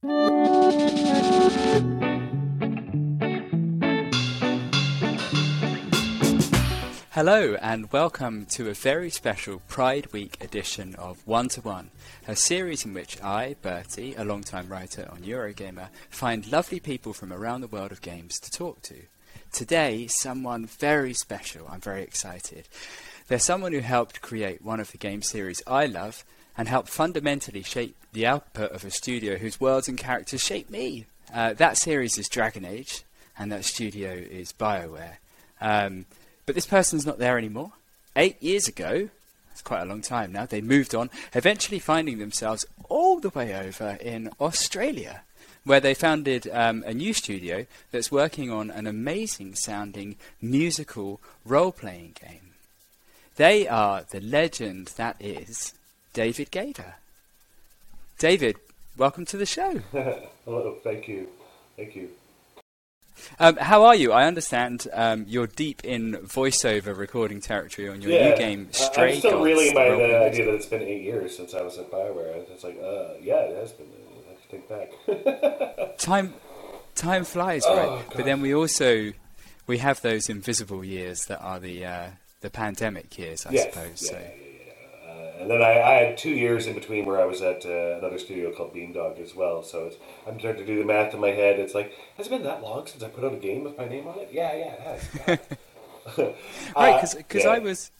Hello, and welcome to a very special Pride Week edition of One to One, a series in which I, Bertie, a long-time writer on Eurogamer, find lovely people from around the world of games to talk to. Today, someone very special. I'm very excited. They're someone who helped create one of the game series I love and helped fundamentally shape the output of a studio whose worlds and characters shape me. Uh, that series is Dragon Age, and that studio is BioWare. Um, but this person's not there anymore. Eight years ago, it's quite a long time now, they moved on, eventually finding themselves all the way over in Australia, where they founded um, a new studio that's working on an amazing sounding musical role playing game. They are the legend that is David Gaider. David, welcome to the show. Hello, thank you. Thank you. Um, how are you? I understand um, you're deep in voiceover recording territory on your yeah, new game, Stray I'm still Gods, reeling the my role-playing uh, idea that it's been eight years since I was at Bioware. It's like, uh, yeah, it has been. I have to think back. Time, time flies, Oh, right? But then we also we have those invisible years that are the uh, the pandemic years, I yes, suppose. yeah, so. yeah. Uh, and then I, I had two years in between where I was at uh, another studio called Beamdog as well. So it's, I'm starting to do the math in my head. It's like, has it been that long since I put out a game with my name on it? Yeah, yeah, it has. Right, Uh, because yeah. I was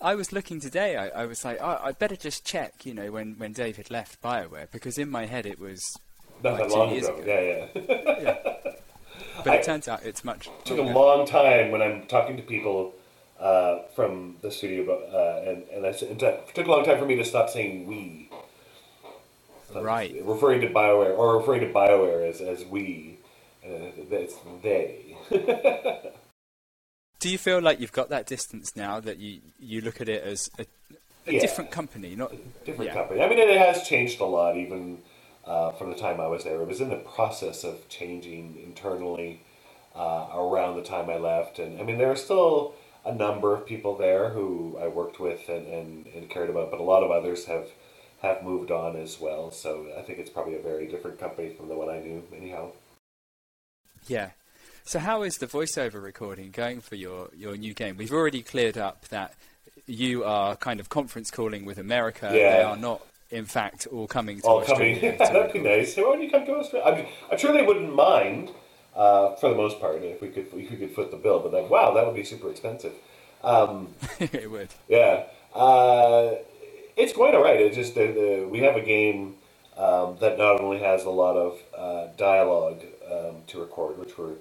I was looking today. I, I was like, oh, I better just check, you know, when, when David left Bioware, because in my head it was Not like that two long years ago. ago. Yeah, yeah. But I- it turns out it's much. took a long time when I'm talking to people uh, from the studio, uh, and and it took a long time for me to stop saying we. So Right. Referring to Bioware or referring to Bioware as as we, uh, it's they. Do you feel like you've got that distance now that you, you look at it as a, a Yeah. different company, not Different yeah. company. I mean, it has changed a lot even uh, from the time I was there. It was in the process of changing internally uh, around the time I left, and I mean, there are still a number of people there who I worked with and, and, and cared about, but a lot of others have have moved on as well. So I think it's probably a very different company from the one I knew, anyhow. Yeah. So how is the voiceover recording going for your, your new game? We've already cleared up that you are kind of conference calling with America. Yeah. They are not, in fact, all coming to all Australia. coming. to That'd be nice. Why don't you come to Australia? I'm, I'm sure they wouldn't mind uh, for the most part if we could if we could foot the bill. But like, wow, that would be super expensive. Um, it would. yeah, uh, it's quite all right. It's just the, the, we have a game um, that not only has a lot of uh, dialogue um, to record, which we're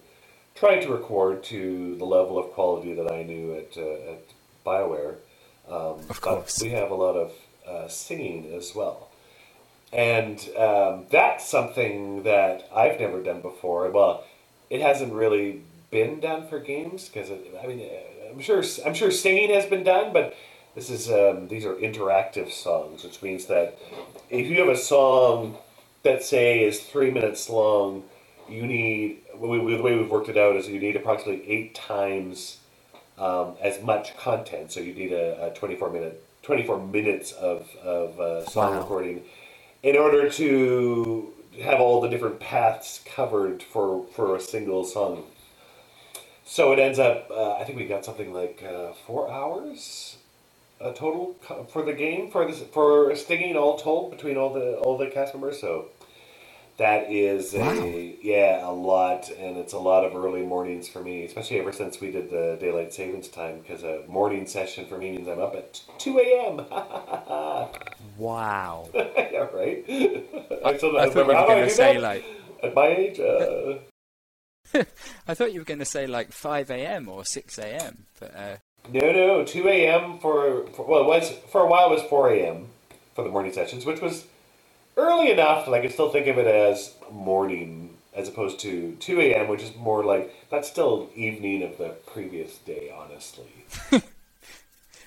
trying to record to the level of quality that I knew at uh, at Bioware. Um, Of course. we have a lot of uh, singing as well. And um, that's something that I've never done before. Well, it hasn't really been done for games because I mean, I'm sure I'm sure singing has been done, but this is um, these are interactive songs, which means that if you have a song that say is three minutes long, you need we, we, the way we've worked it out is you need approximately eight times um, as much content. So you need a, a 24 minute 24 minutes of, of uh, song Wow. recording in order to have all the different paths covered for, for a single song. So it ends up, uh, I think we got something like uh, four hours uh, total for the game for this for stinging all told between all the all the cast members. So that is Wow. a yeah a lot, and it's a lot of early mornings for me, especially ever since we did the daylight savings time. Because a morning session for me means I'm up at two a.m. Wow. yeah, right. I still I don't thought you remember were how going to say that like. at my age. Uh, I thought you were going to say like 5 a.m. or 6 a.m. But uh, no, no, two a.m. For, for well, it was for a while. It was four a.m. for the morning sessions, which was early enough that I can still think of it as morning as opposed to 2 a.m., which is more like that's still evening of the previous day, honestly.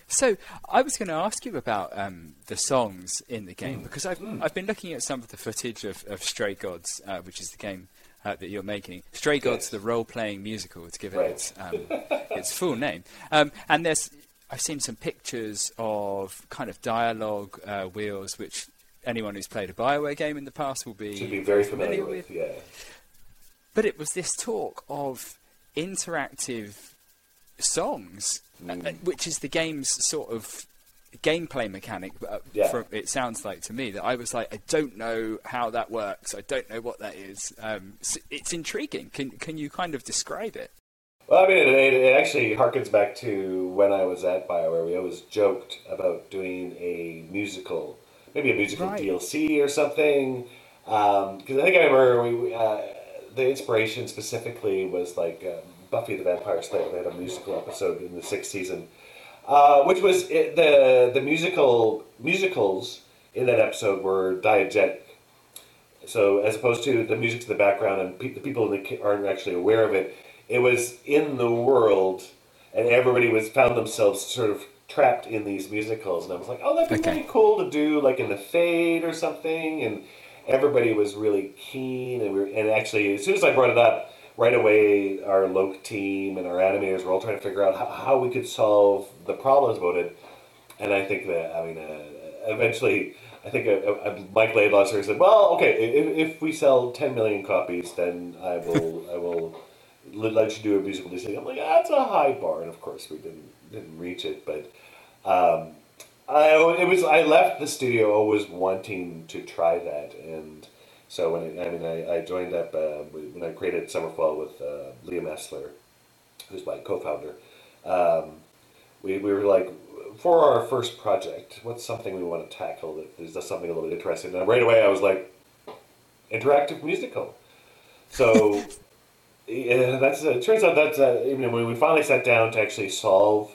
so I was going to ask you about um, the songs in the game mm. because I've mm. I've been looking at some of the footage of, of Stray Gods, uh, which is the game uh, that you're making. Stray Gods, yes. the role-playing musical, to give it right. its um, its full name. Um, and there's I've seen some pictures of kind of dialogue uh, wheels, which anyone who's played a Bioware game in the past will be, be very familiar, familiar with. with. Yeah. But it was this talk of interactive songs, mm. uh, which is the game's sort of gameplay mechanic. Uh, yeah. From, it sounds like to me that I was like, I don't know how that works. I don't know what that is. Um, so it's intriguing. Can can you kind of describe it? Well, I mean, it, it, actually harkens back to when I was at BioWare. We always joked about doing a musical, maybe a musical right. DLC or something. Because um, I think I remember we, uh, the inspiration specifically was like uh, Buffy the Vampire Slayer. They had a musical episode in the sixth season, uh, which was it, the the musical musicals in that episode were diegetic. So as opposed to the music to the background and pe- the people that aren't actually aware of it, it was in the world, and everybody was found themselves sort of trapped in these musicals. And I was like, oh, that'd be okay. really cool to do, like in the Fade or something. And everybody was really keen, and we were, and actually, as soon as I brought it up, right away, our Loc team and our animators were all trying to figure out how, how we could solve the problems about it. And I think that, I mean, uh, eventually, I think uh, uh, Mike Laidlaw said, "Well, okay, if, if we sell 10 million copies, then I will, I will." let you do a musical disney. I'm like, that's a high bar, and of course we didn't didn't reach it. But um, I it was I left the studio always wanting to try that, and so when I, I mean I, I joined up uh, when I created Summerfall with uh, Liam who's my co-founder. Um, we we were like. For our first project, what's something we want to tackle that is something a little bit interesting? And right away, I was like, interactive musical. So yeah, that's uh, it turns out that uh, you know, when we finally sat down to actually solve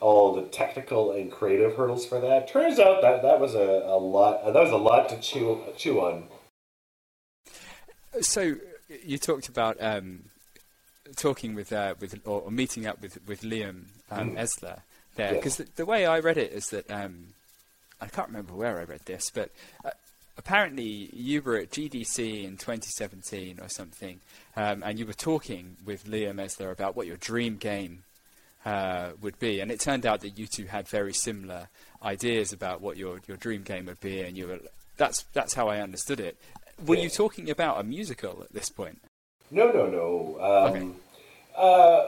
all the technical and creative hurdles for that, turns out that that was a, a lot. That was a lot to chew chew on. So you talked about um, talking with uh, with or, or, meeting up with with Liam um, mm. Esler there because yes. the, the, way I read it is that um, I can't remember where I read this, but uh, apparently you were at GDC in 2017 or something, um, and you were talking with Liam Esler about what your dream game uh, would be, and it turned out that you two had very similar ideas about what your, your dream game would be, and you were that's that's how I understood it. Were yeah. you talking about a musical at this point? No, no, no. Um, okay. Uh,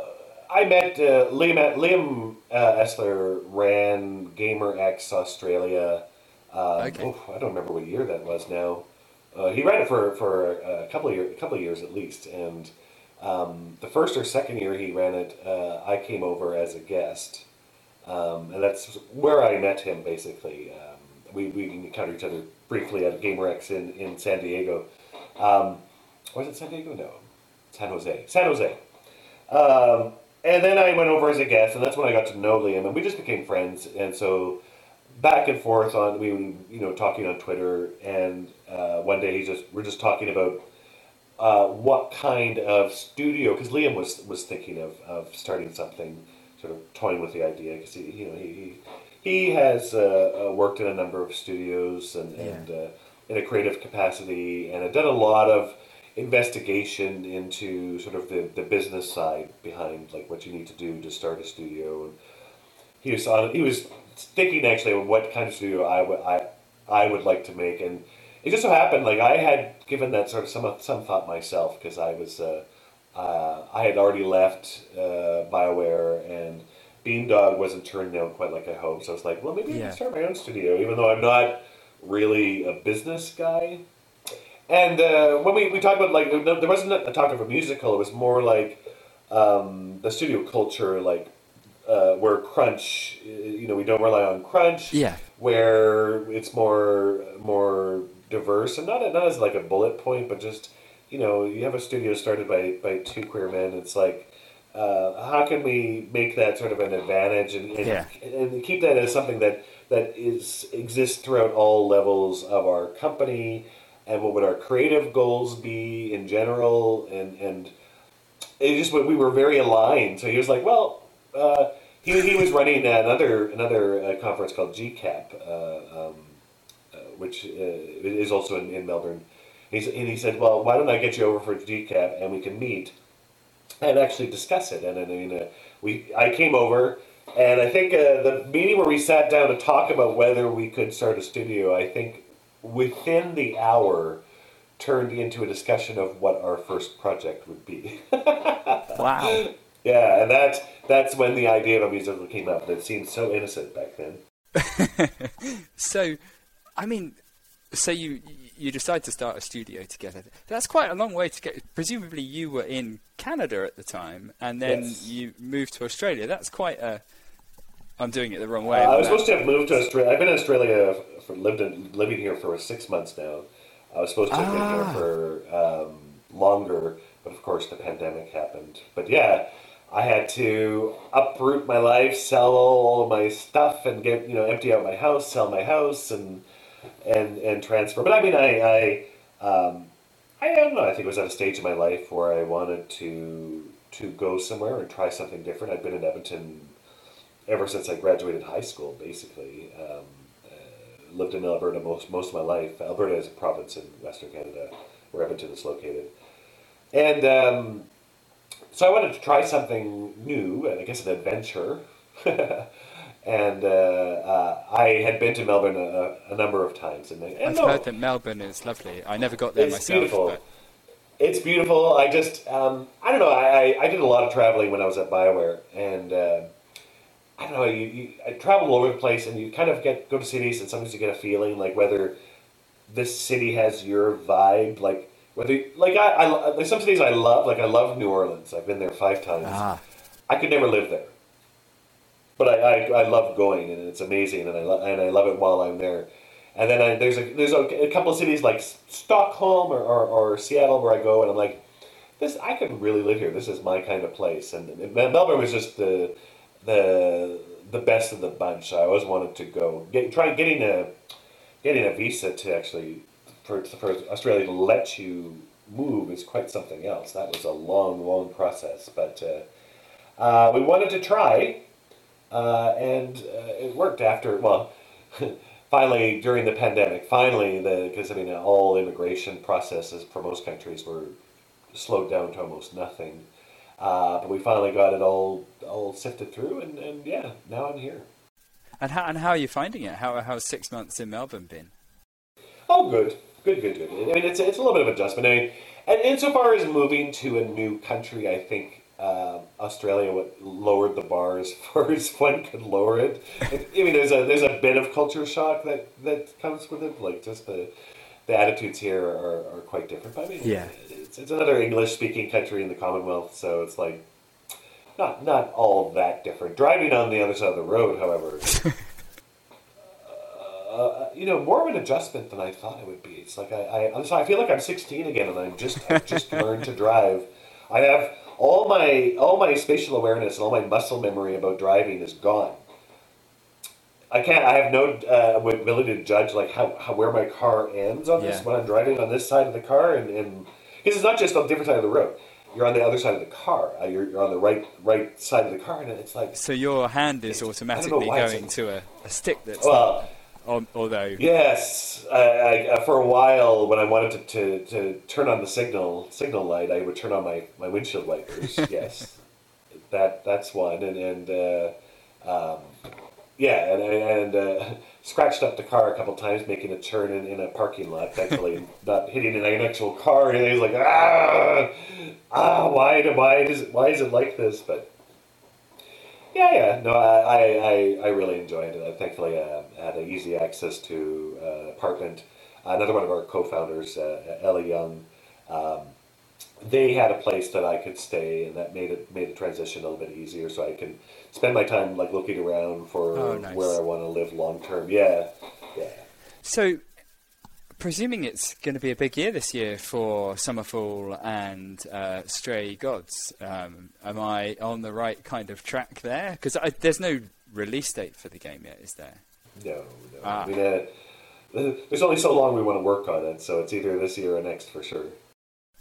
I met uh, Liam. Liam uh, Esler ran GaymerX Australia um, okay. Oh, I don't remember what year that was now. Uh, he ran it for, for a couple of year, a couple of years at least, and um, the first or second year he ran it, uh, I came over as a guest, um, and that's where I met him. Basically, um, we we encountered each other briefly at GaymerX in in San Diego. Um, was it San Diego? No, San Jose. San Jose. Um, and then I went over as a guest, and that's when I got to know Liam, and we just became friends. And so back and forth on we you know talking on Twitter, and uh, one day he just we're just talking about uh, what kind of studio because Liam was was thinking of, of starting something, sort of toying with the idea because he you know he he, he has uh, uh, worked in a number of studios and yeah. and uh, in a creative capacity and had done a lot of investigation into sort of the, the business side behind like what you need to do to start a studio and he was on he was thinking actually of what kind of studio I would I I would like to make, and it just so happened like I had given that sort of some some thought myself because I was uh, uh, I had already left uh, Bioware and Beamdog wasn't turned down quite like I hoped. So I was like, well, maybe yeah. I can start my own studio, even though I'm not really a business guy. And uh, when we, we talked about like there wasn't a talk of a musical, it was more like um, the studio culture, like uh, where crunch, you know, we don't rely on crunch. Yeah. Where it's more more diverse and not not as like a bullet point, but just you know, you have a studio started by by two queer men. It's like uh, how can we make that sort of an advantage and, and, Yeah. and keep that as something that that is exists throughout all levels of our company, and what would our creative goals be in general, and and it just we were very aligned. So he was like, well. Uh, he, he was running another another uh, conference called GCAP, uh, um, which uh, is also in, in Melbourne. He's, and he said, "Well, why don't I get you over for a GCAP and we can meet and actually discuss it?" And I mean, uh, we I came over, and I think uh, the meeting where we sat down to talk about whether we could start a studio, I think within the hour turned into a discussion of what our first project would be. Wow. yeah, and that's that's when the idea of a musical came up. It seemed so innocent back then. So, I mean, so you you decide to start a studio together. That's quite a long way to get. Presumably, you were in Canada at the time, and then Yes. you moved to Australia. That's quite a. I'm doing it the wrong way. Uh, I was that- supposed to have moved to Australia. I've been in Australia for lived in, living here for six months now. I was supposed to have Ah. been here for um, longer, but of course the pandemic happened. But yeah, I had to uproot my life, sell all of my stuff, and get you know empty out my house, sell my house, and and and transfer. But I mean, I I um, I don't know. I think it was at a stage in my life where I wanted to to go somewhere and try something different. I've been in Edmonton ever since I graduated high school, basically. Um, uh, lived in Alberta most most of my life. Alberta is a province in Western Canada, where Edmonton is located, and um, so I wanted to try something new, and I guess an adventure. and uh, uh, I had been to Melbourne a, a number of times, and, and I've no, heard that Melbourne is lovely. I never got there it's myself. beautiful. But It's beautiful. I just, um, I don't know. I, I, I did a lot of traveling when I was at Bioware, and uh, I don't know. You, you, I travel all over the place, and you kind of get go to cities, and sometimes you get a feeling like whether this city has your vibe, like whether like I, I there's some cities I love, like I love New Orleans. I've been there five times. ah, I could never live there, but I, I, I love going, and it's amazing, and I lo- and I love it while I'm there. And then I, there's a there's a, a couple of cities like Stockholm or, or, or Seattle where I go, and I'm like, this I could really live here. This is my kind of place. And, Melbourne was just the the the best of the bunch. I always wanted to go get try getting a getting a visa to actually for for Australia to let you move is quite something else. That was a long, long process, but. Uh, uh, we wanted to try, uh, and uh, it worked after, well, finally during the pandemic, finally, the because I mean, all immigration processes for most countries were slowed down to almost nothing. Uh, but we finally got it all all sifted through, and, and yeah, now I'm here. and how and how are you finding it? How how's six months in Melbourne been? Oh, good, good, good, good. I mean, it's it's a little bit of adjustment. I mean, and insofar as moving to a new country, I think uh, Australia lowered the bar as far as one could lower it. I mean, there's a there's a bit of culture shock that that comes with it, like just the the attitudes here are, are quite different. But I mean, Yeah. it's, it's another English speaking country in the Commonwealth, so it's like not not all that different. Driving on the other side of the road, however. uh, you know, more of an adjustment than I thought it would be. It's like I, I, I'm sorry, I feel like I'm 16 again, and I'm just, I've just learned to drive. I have all my, all my spatial awareness and all my muscle memory about driving is gone. I can't. I have no uh, ability to judge like how, how where my car ends on this Yeah. when I'm driving on this side of the car, and and because it's not just on a different side of the road. You're on the other side of the car. Uh, you're, you're on the right right side of the car, and it's like So your hand is I don't know automatically going to a, a stick that's well. Although Yes, I, I, uh, for a while when I wanted to, to, to turn on the signal signal light, I would turn on my, my windshield wipers. yes, that that's one, and and uh, um, yeah, and and uh, scratched up the car a couple times making a turn in, in a parking lot. Thankfully, not hitting an actual car. And he's like, ah, ah, why do why does why is it like this? But yeah, yeah. No, I, I, I, really enjoyed it. I thankfully uh, had easy access to uh, apartment. Another one of our co-founders, uh, Ellie Young, um, they had a place that I could stay, and that made it made the transition a little bit easier. So I can spend my time like looking around for Oh, nice. where I want to live long term. Yeah, yeah. So, presuming it's going to be a big year this year for Summerfall and uh, Stray Gods. Um, am I on the right kind of track there? Because there's no release date for the game yet, is there? No, no. Ah. I mean, uh, there's only so long we want to work on it, so it's either this year or next for sure.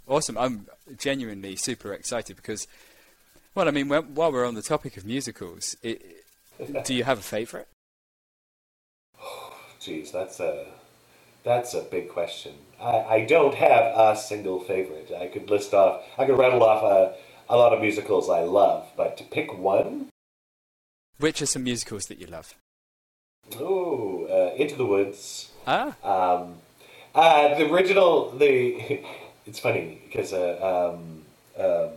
Awesome. I'm genuinely super excited because, well, I mean, while we're on the topic of musicals, it, do you have a favourite? Jeez, that's a that's a big question. I, I don't have a single favorite. I could list off, I could rattle off a, a lot of musicals I love, but to pick one. Which are some musicals that you love? Oh, uh, Into the Woods. Ah. Um, uh, the original, the it's funny because uh, um, um,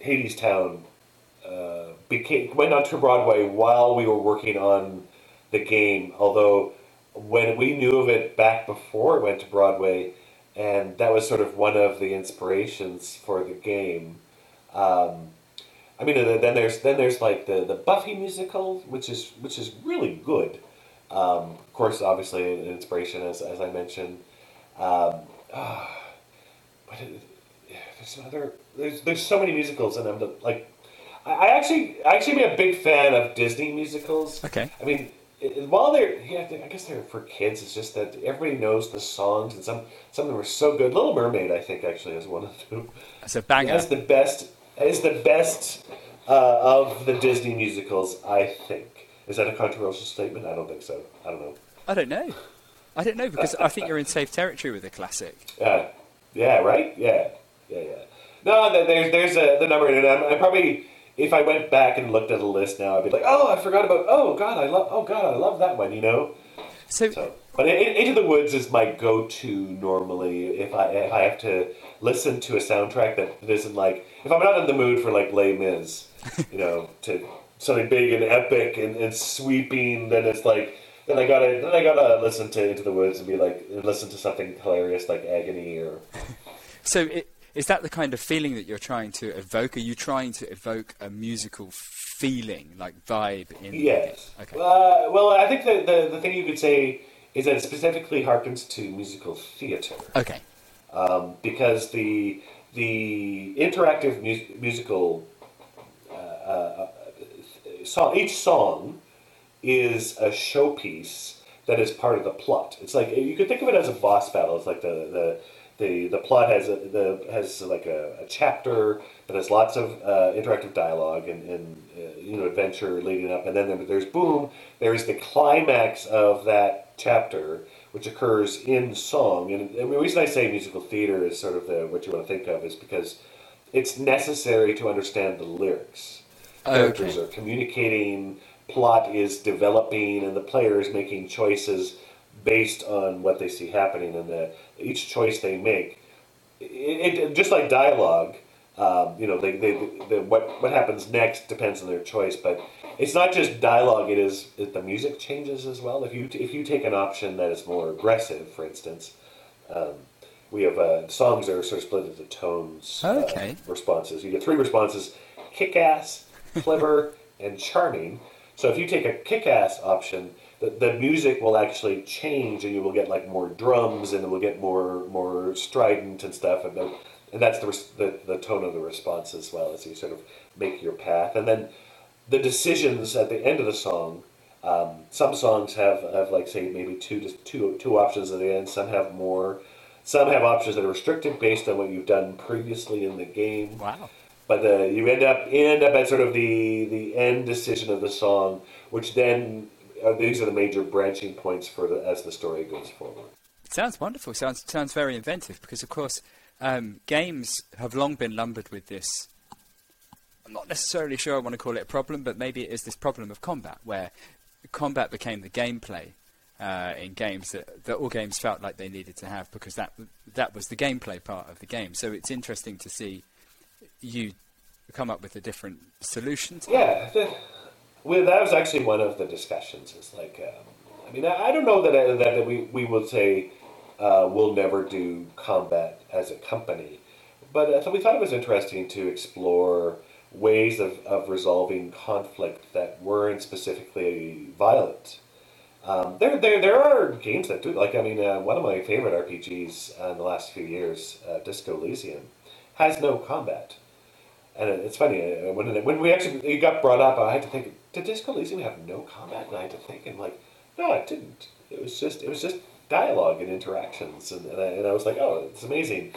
Hadestown uh, became went onto Broadway while we were working on the game. Although when we knew of it back before it went to Broadway, and that was sort of one of the inspirations for the game. Um, I mean, then there's then there's like the, the Buffy musical, which is which is really good. Um, of course, obviously an inspiration as, as I mentioned. Um, uh, but it, there's other there's there's so many musicals, and I'm the, like, I, I actually I actually am a big fan of Disney musicals. Okay. I mean, while they're yeah, I guess they're for kids. It's just that everybody knows the songs, and some some of them are so good. Little Mermaid, I think, actually is one of them. It's a banger. It has the best. Is the best uh, of the Disney musicals, I think. Is that a controversial statement? I don't think so. I don't know. I don't know. I don't know because I think you're in safe territory with a classic. Yeah, yeah, right. Yeah, yeah, yeah. No, there's there's a, the number, and I'm, I'm probably if I went back and looked at a list now, I'd be like, oh, I forgot about. Oh God, I love. Oh God, I love that one. You know. So, so but Into the Woods is my go-to normally if I if I have to listen to a soundtrack that isn't like if I'm not in the mood for like Les Mis, you know, to something big and epic and, and sweeping, then it's like then I gotta then I gotta listen to Into the Woods and be like listen to something hilarious like Agony or. So it, is that the kind of feeling that you're trying to evoke? Are you trying to evoke a musical feeling, like vibe? In yes. Okay. Uh, well, I think the, the the thing you could say is that it specifically harkens to musical theater. Okay. Um, because the the interactive mu- musical uh, uh, song, each song is a showpiece that is part of the plot. It's like you could think of it as a boss battle. It's like the the the, the plot has a, the has like a, a chapter that has lots of uh, interactive dialogue and, and uh, you know adventure leading up, and then there, there's boom. There's the climax of that chapter, which occurs in song. And, and the reason I say musical theater is sort of the, what you want to think of is because it's necessary to understand the lyrics. Okay. Characters are communicating, plot is developing, and the player is making choices based on what they see happening, and the, each choice they make, it, it just like dialogue. Um, you know, they, they, they, what what happens next depends on their choice, but it's not just dialogue. It is it, the music changes as well. If you if you take an option that is more aggressive, for instance, um, we have uh, songs that are sort of split into tones. Uh, okay. Uh, responses. You get three responses: kick-ass, clever, and charming. So if you take a kick-ass option, the, the music will actually change, and you will get like more drums, and it will get more more strident and stuff, and the, and that's the, the the tone of the response as well as you sort of make your path, and then the decisions at the end of the song. Um, some songs have, have like say maybe two to two two options at the end. Some have more. Some have options that are restricted based on what you've done previously in the game. Wow. But the, you end up end up at sort of the the end decision of the song, which then uh, these are the major branching points for the, as the story goes forward. It sounds wonderful. Sounds sounds very inventive because, of course, um, games have long been lumbered with this. I'm not necessarily sure I want to call it a problem, but maybe it is this problem of combat, where combat became the gameplay uh, in games that, that all games felt like they needed to have because that that was the gameplay part of the game. So it's interesting to see you come up with a different solution. yeah, well, that was actually one of the discussions. It's like, um, I mean, I, I, don't know that uh, that we we would say uh, we'll never do combat as a company, but uh, so we thought it was interesting to explore ways of, of resolving conflict that weren't specifically violent. Um, there, there, there are games that do like. I mean, uh, one of my favorite RPGs uh, in the last few years, uh, Disco Elysium, has no combat, and it's funny uh, when when we actually it got brought up. I had to think, did Disco Elysium have no combat? And I had to think, and like, no, it didn't. It was just it was just dialogue and interactions, and, and, I, and I was like, oh, it's amazing.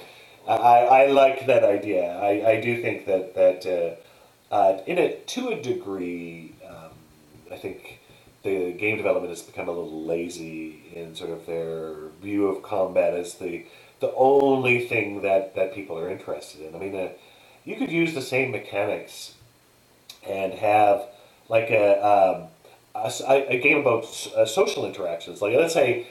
I, I like that idea. I, I do think that that uh, uh, in a to a degree, um, I think the game development has become a little lazy in sort of their view of combat as the the only thing that, that people are interested in. I mean, uh, you could use the same mechanics and have like a, um, a, a, game about uh, social interactions. Like, let's say,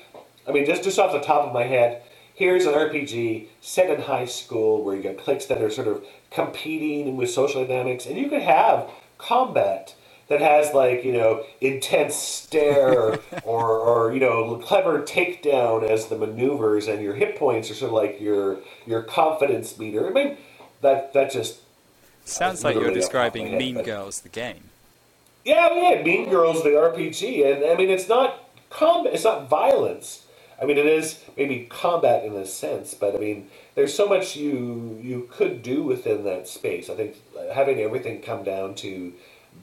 I mean, just, just off the top of my head, here's an RPG set in high school where you got cliques that are sort of competing with social dynamics, and you could have combat that has like you know intense stare or or you know clever takedown as the maneuvers, and your hit points are sort of like your your confidence meter. I mean, that that just sounds like you're describing head, Mean but, Girls, the game. Yeah, yeah, Mean Girls, the RPG, and I mean it's not combat, it's not violence. I mean, it is maybe combat in a sense, but I mean, there's so much you you could do within that space. I think having everything come down to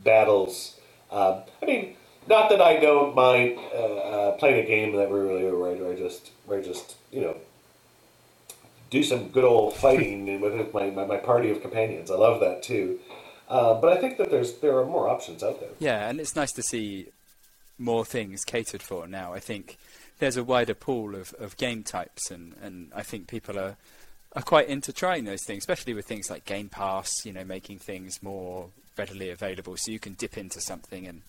battles. Um, I mean, not that I don't mind uh, uh, playing a game that we're really right, where I just where I just you know do some good old fighting with my, my, my party of companions. I love that too. Uh, but I think that there's there are more options out there. Yeah, and it's nice to see more things catered for now. I think there's a wider pool of, of game types, and, and I think people are are quite into trying those things, especially with things like Game Pass. You know, making things more readily available, so you can dip into something and.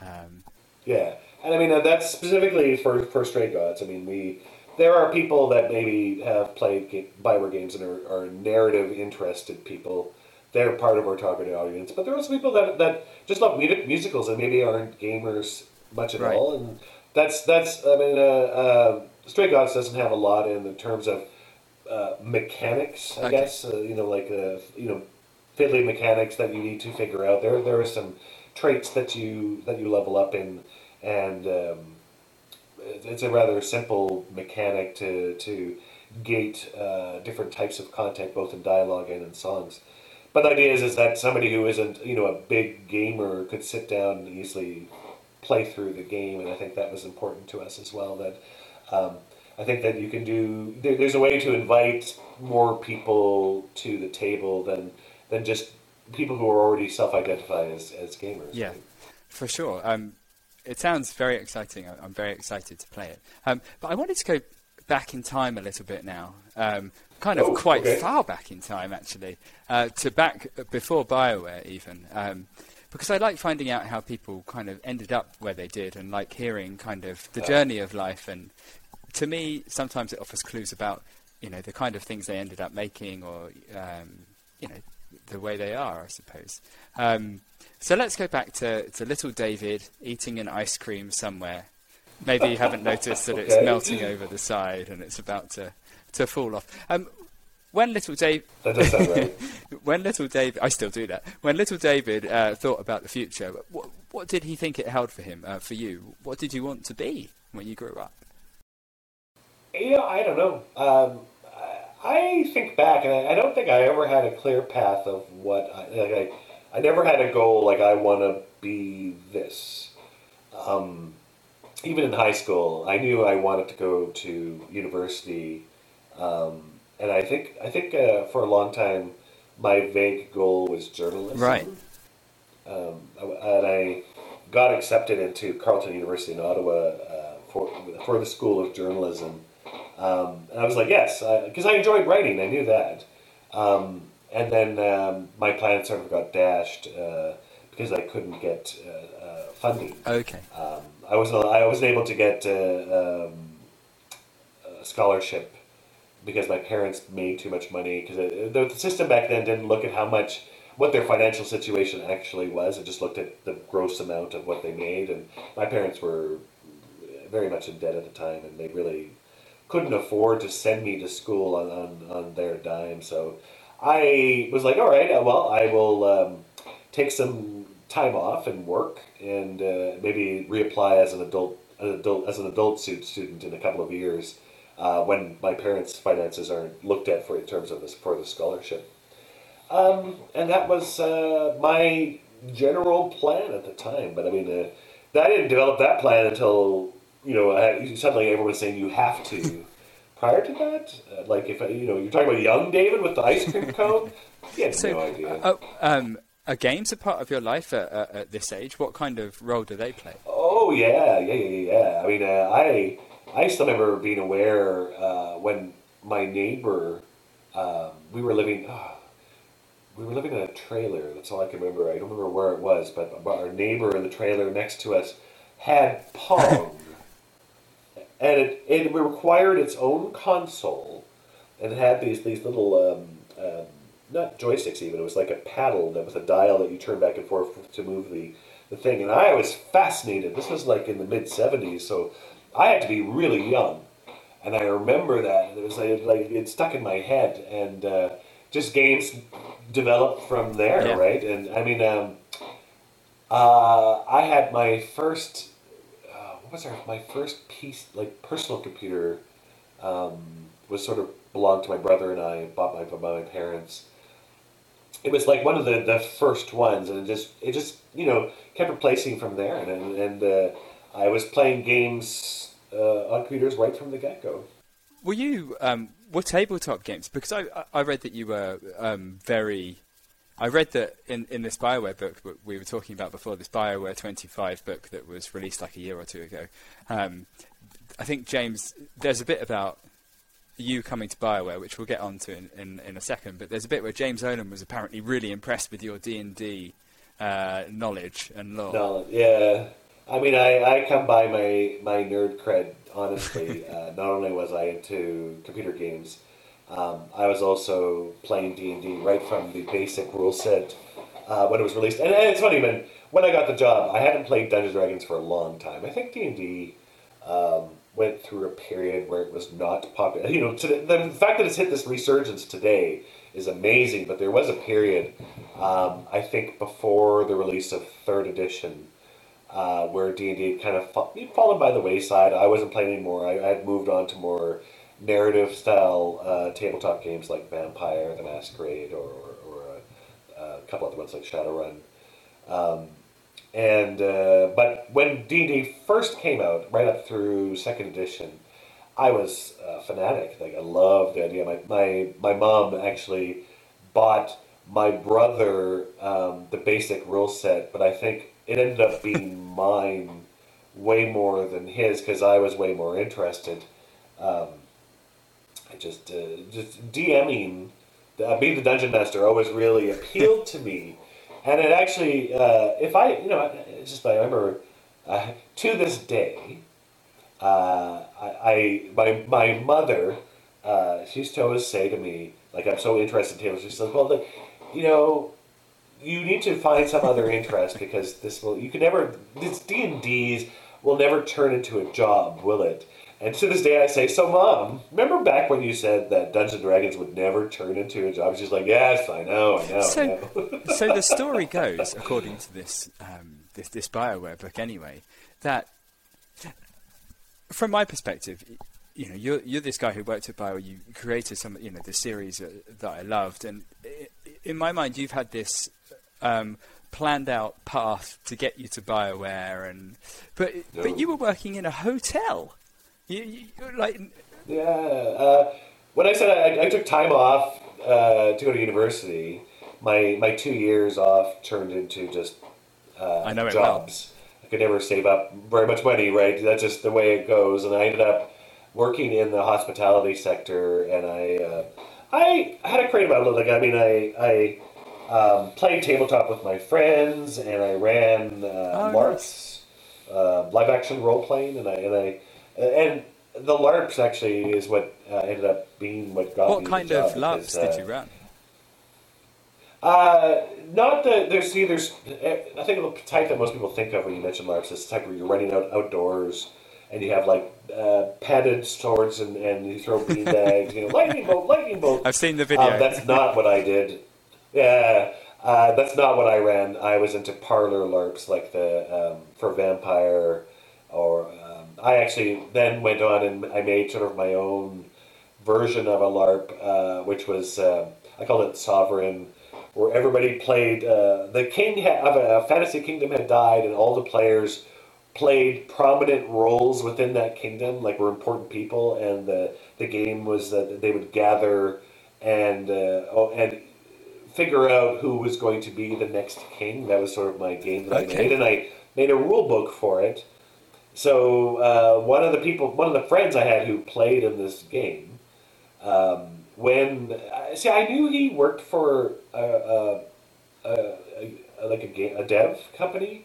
Um, yeah, and I mean uh, that's specifically for for Stray Gods. I mean, we there are people that maybe have played Bioware games and are, are narrative interested people. They're part of our targeted audience, but there are also people that that just love musicals and maybe aren't gamers much at right. all. And that's that's I mean, uh, uh, Stray Gods doesn't have a lot in the terms of uh, mechanics, I okay. guess. Uh, you know, like uh, you know fiddly mechanics that you need to figure out. There there are some traits that you that you level up in, and um, it's a rather simple mechanic to to gate uh, different types of content, both in dialogue and in songs. But the idea is, is that somebody who isn't you know a big gamer could sit down and easily play through the game, and I think that was important to us as well. That um, I think that you can do. There, there's a way to invite more people to the table than than just people who are already self-identify as, as gamers. Yeah, for sure. Um, it sounds very exciting. I'm very excited to play it. Um, but I wanted to go back in time a little bit now, um, kind of oh, quite okay. far back in time actually, uh, to back before Bioware even, um, because I like finding out how people kind of ended up where they did, and like hearing kind of the journey of life. And to me, sometimes it offers clues about you know the kind of things they ended up making, or um, you know the way they are, I suppose. Um, so let's go back to, to little David eating an ice cream somewhere. Maybe you haven't noticed that okay. it's melting over the side and it's about to, to fall off. Um, when little Dave, right. when little David, I still do that. When little David uh, thought about the future, what, what did he think it held for him, uh, for you? What did you want to be when you grew up? Know, I don't know. Um, I think back, and I, I, don't think I ever had a clear path of what I, like I, I never had a goal like I want to be this. Um, even in high school, I knew I wanted to go to university, um, and I think I think uh, for a long time, my vague goal was journalism. Right. Um, and I got accepted into Carleton University in Ottawa uh, for for the School of Journalism um, and I was like, yes, because I, I, enjoyed writing. I knew that. Um, and then um, my plan sort of got dashed uh, because I couldn't get uh, uh, funding. Okay. Um, I was I wasn't able to get uh, um, a scholarship because my parents made too much money because the system back then didn't look at how much what their financial situation actually was. It just looked at the gross amount of what they made, and my parents were very much in debt at the time, and they really couldn't afford to send me to school on, on, on their dime. So I was like, all right, uh, well, I will um, take some time off and work and uh, maybe reapply as an adult an adult as an adult student in a couple of years uh, when my parents' finances aren't looked at for in terms of this for the scholarship. Um, and that was uh, my general plan at the time. But I mean, uh, I didn't develop that plan until you know I, suddenly everyone was saying you have to. Prior to that, uh, like if you know you're talking about young David with the ice cream cone, he had so, no idea. Uh, um, are games a part of your life at, at, this age? What kind of role do they play? Oh yeah, yeah, yeah, yeah. I mean, uh, I I still remember being aware uh, when my neighbor, um, we were living. Uh, we were living in a trailer. That's all I can remember. I don't remember where it was, but, but our neighbor in the trailer next to us had Pong, and it, it required its own console, and it had these these little um, um, not joysticks even. It was like a paddle that with a dial that you turn back and forth to move the the thing. And I was fascinated. This was like in the mid '70s, so I had to be really young, and I remember that it was like, like it stuck in my head, and uh, just games developed from there, yeah. right? And I mean, um, uh, I had my first, uh, what was our, my first piece, like personal computer, um, was sort of belonged to my brother and I, bought my by my parents. It was like one of the, the first ones, and it just it just you know kept replacing from there, and and uh, I was playing games uh, on computers right from the get go. Were you um, were tabletop games? Because I I read that you were um, very. I read that in, in this Bioware book that we were talking about before, this Bioware 25 book that was released like a year or two ago. Um, I think James, there's a bit about you coming to Bioware, which we'll get onto in, in, in a second. But there's a bit where James Ohlen was apparently really impressed with your D and D uh, knowledge and lore. Knowledge, yeah. I mean, I, I come by my, my nerd cred, honestly. uh, not only was I into computer games, um, I was also playing D&D right from the basic rule set uh, when it was released. And, and, it's funny, when, when I got the job, I hadn't played Dungeons & Dragons for a long time. I think D&D um, went through a period where it was not popular. You know, the, the fact that it's hit this resurgence today is amazing, but there was a period, um, I think, before the release of third edition uh, where D and D kind of fa- fallen by the wayside. I wasn't playing anymore. I, had moved on to more narrative style uh, tabletop games like Vampire, The Masquerade, or, or, or a, uh, a, couple other ones like Shadowrun. Um, and uh, but when D and D first came out, right up through second edition, I was a fanatic. Like I loved the idea. My my my mom actually bought my brother um, the basic rule set, but I think it ended up being mine way more than his because I was way more interested. Um, I just uh, just DMing, uh, being the dungeon master always really appealed to me, and it actually, uh, if I, you know, just I remember uh, to this day, uh, I, I, my my mother, uh, she used to always say to me, like I'm so interested in him. She says, well, you know, you need to find some other interest because this will you can never this D and D's will never turn into a job, will it? And to this day, I say, "So, mom, remember back when you said that Dungeons and Dragons would never turn into a job?" She's like, "Yes, I know, I know." So, I know. so the story goes, according to this um, this this Bioware book, anyway, that from my perspective, you know, you're you're this guy who worked at Bio. You created some, you know, the series that I loved, and in my mind, you've had this um, planned out path to get you to Bioware, and but no. but you were working in a hotel. You, you like yeah. Uh, when I said I, I took time off uh, to go to university, my my two years off turned into just uh, I know jobs. I could never save up very much money, right? That's just the way it goes, and I ended up working in the hospitality sector, and I uh, I had a creative outlook. Like I mean, I I um, played tabletop with my friends, and I ran uh, oh, LARPs, nice. uh, live action role playing, and I and I and the LARPs actually is what uh, ended up being what got what me What kind of LARPs did you run? Uh, not the there's see there's I think the type that most people think of when you mention LARPs is the type where you're running out outdoors and you have like uh, padded swords and, and you throw beanbags, you know, lightning bolt, lightning bolt. I've seen the video. Um, that's not what I did. Yeah, uh, that's not what I ran. I was into parlor LARPs like the um, for Vampire or um, I actually then went on and I made sort of my own version of a LARP, uh, which was uh, I called it Sovereign, where everybody played. Uh, the king of a fantasy kingdom had died, and all the players played prominent roles within that kingdom, like were important people, and the the game was that they would gather and uh, oh, and figure out who was going to be the next king. That was sort of my game that okay. I made, and I made a rule book for it. So uh, one of the people, one of the friends I had who played in this game, um, when see, I knew he worked for a, a, a, a like a, game, a dev company.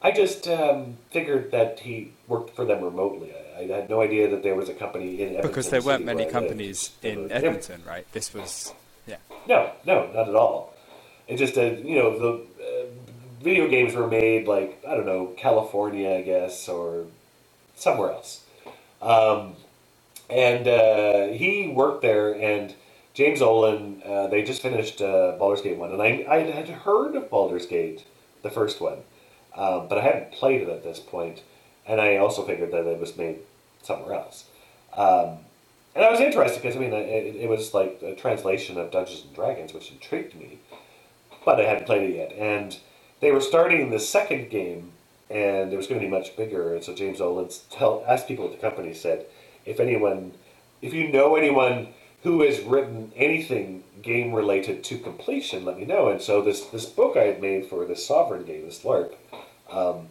I just um, figured that he worked for them remotely. I, I, had no idea that there was a company in Edmonton. Because there weren't many companies in Edmonton, right? This was, yeah. No, no, not at all. It just, uh, you know, the video games were made like I don't know, California, I guess, or somewhere else. Um, and uh, he worked there, and James Ohlen, uh, they just finished uh, Baldur's Gate 1. And I, I had heard of Baldur's Gate, the first one, um, but I hadn't played it at this. And I also figured that it was made somewhere else. Um, and I was interested because, I mean, it, it, was like a translation of Dungeons and Dragons, which intrigued me, but I hadn't played it yet. And they were starting the second game, and it was going to be much bigger. And so James Ohlen tell, asked people at the company, said, if anyone, if you know anyone who has written anything game related to completion, let me know. And so this this book I had made for this Sovereign game, this LARP, um,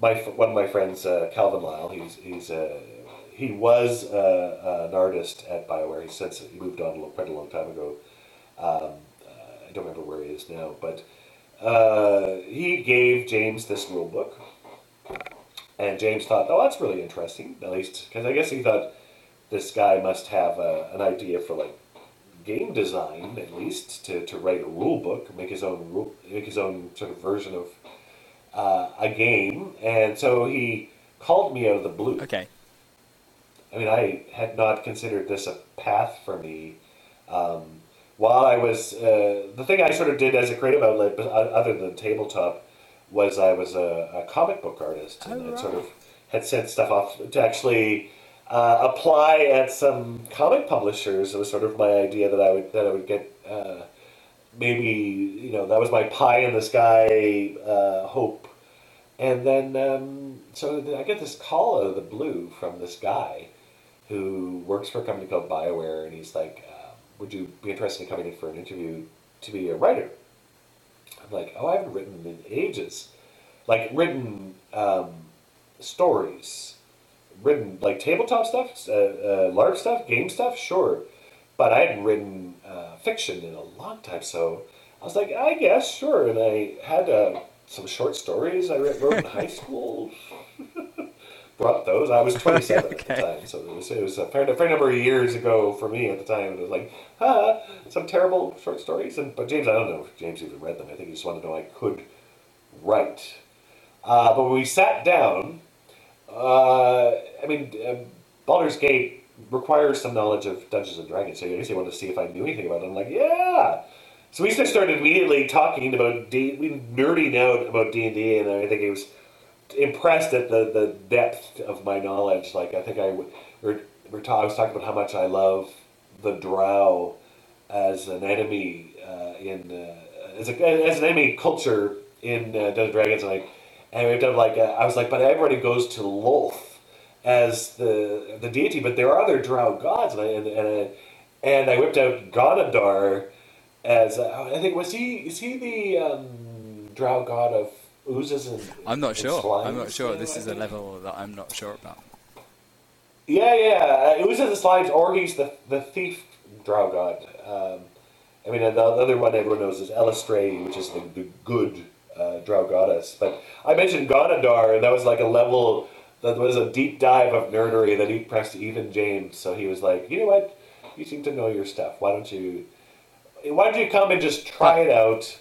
my one of my friends, uh, Calvin Lyle, he's he's uh, he was uh, an artist at Bioware. He since moved on quite a long time ago. Um, uh, I don't remember where he is now, but uh, he gave James this rule book, and James thought, "Oh, that's really interesting." At least because I guess he thought this guy must have a, an idea for like game design at least to, to write a rule book, make his own rule, make his own sort of version of uh, a game. And so he called me out of the blue. Okay. I mean, I had not considered this a path for me. Um, while I was, uh, the thing I sort of did as a creative outlet, other than tabletop, was I was a, a comic book artist, and oh, right. I sort of had sent stuff off to actually uh, apply at some comic publishers. It was sort of my idea that I would that I would get uh, maybe you know that was my pie in the sky uh, hope. And then um, so I get this call out of the blue from this guy who works for a company called Bioware, and he's like, uh, "Would you be interested in coming in for an interview to be a writer?" I'm like, "Oh, I haven't written in ages, like written um, stories." written like tabletop stuff, uh, uh, LARP stuff, game stuff, sure, but I hadn't written uh, fiction in a long time. So I was like, I guess sure, and I had uh, some short stories I wrote in high school. Brought those. I was 27 okay. at the time, so it was, it was a fair, a fair number of years ago for me at the time. It was like, ah, some terrible short stories. And but James, I don't know if James even read them. I think he just wanted to know I could write. Uh, but when we sat down, uh, I mean, uh, Baldur's Gate requires some knowledge of Dungeons and Dragons, so you wanted to see if I knew anything about it. I'm like, yeah. So we just started immediately talking about D, we nerding out about D and D, and I think it was impressed at the, the depth of my knowledge. Like I think I we're, we're ta- I was talking about how much I love the Drow as an enemy uh, in uh, as, a, as an enemy culture in uh, Dungeons Dragons, and like and we've done like a, I was like, but everybody goes to Lolth as the the deity, but there are other Drow gods, and I, and, and, and I whipped out Ghaunadaur as uh, I think was he is he the um, Drow god of oozes and I'm not sure. I'm not sure. This is a level that I'm not sure about. Yeah, yeah, uh, oozes and slimes, or he's the the thief Drow god. Um, I mean, the other one everyone knows is Eilistraee, which is the, the good uh, Drow goddess. But I mentioned Ghaunadaur, and that was like a level that was a deep dive of nerdery that he pressed even James. So he was like, you know what, you seem to know your stuff. Why don't you, why don't you come and just try it out?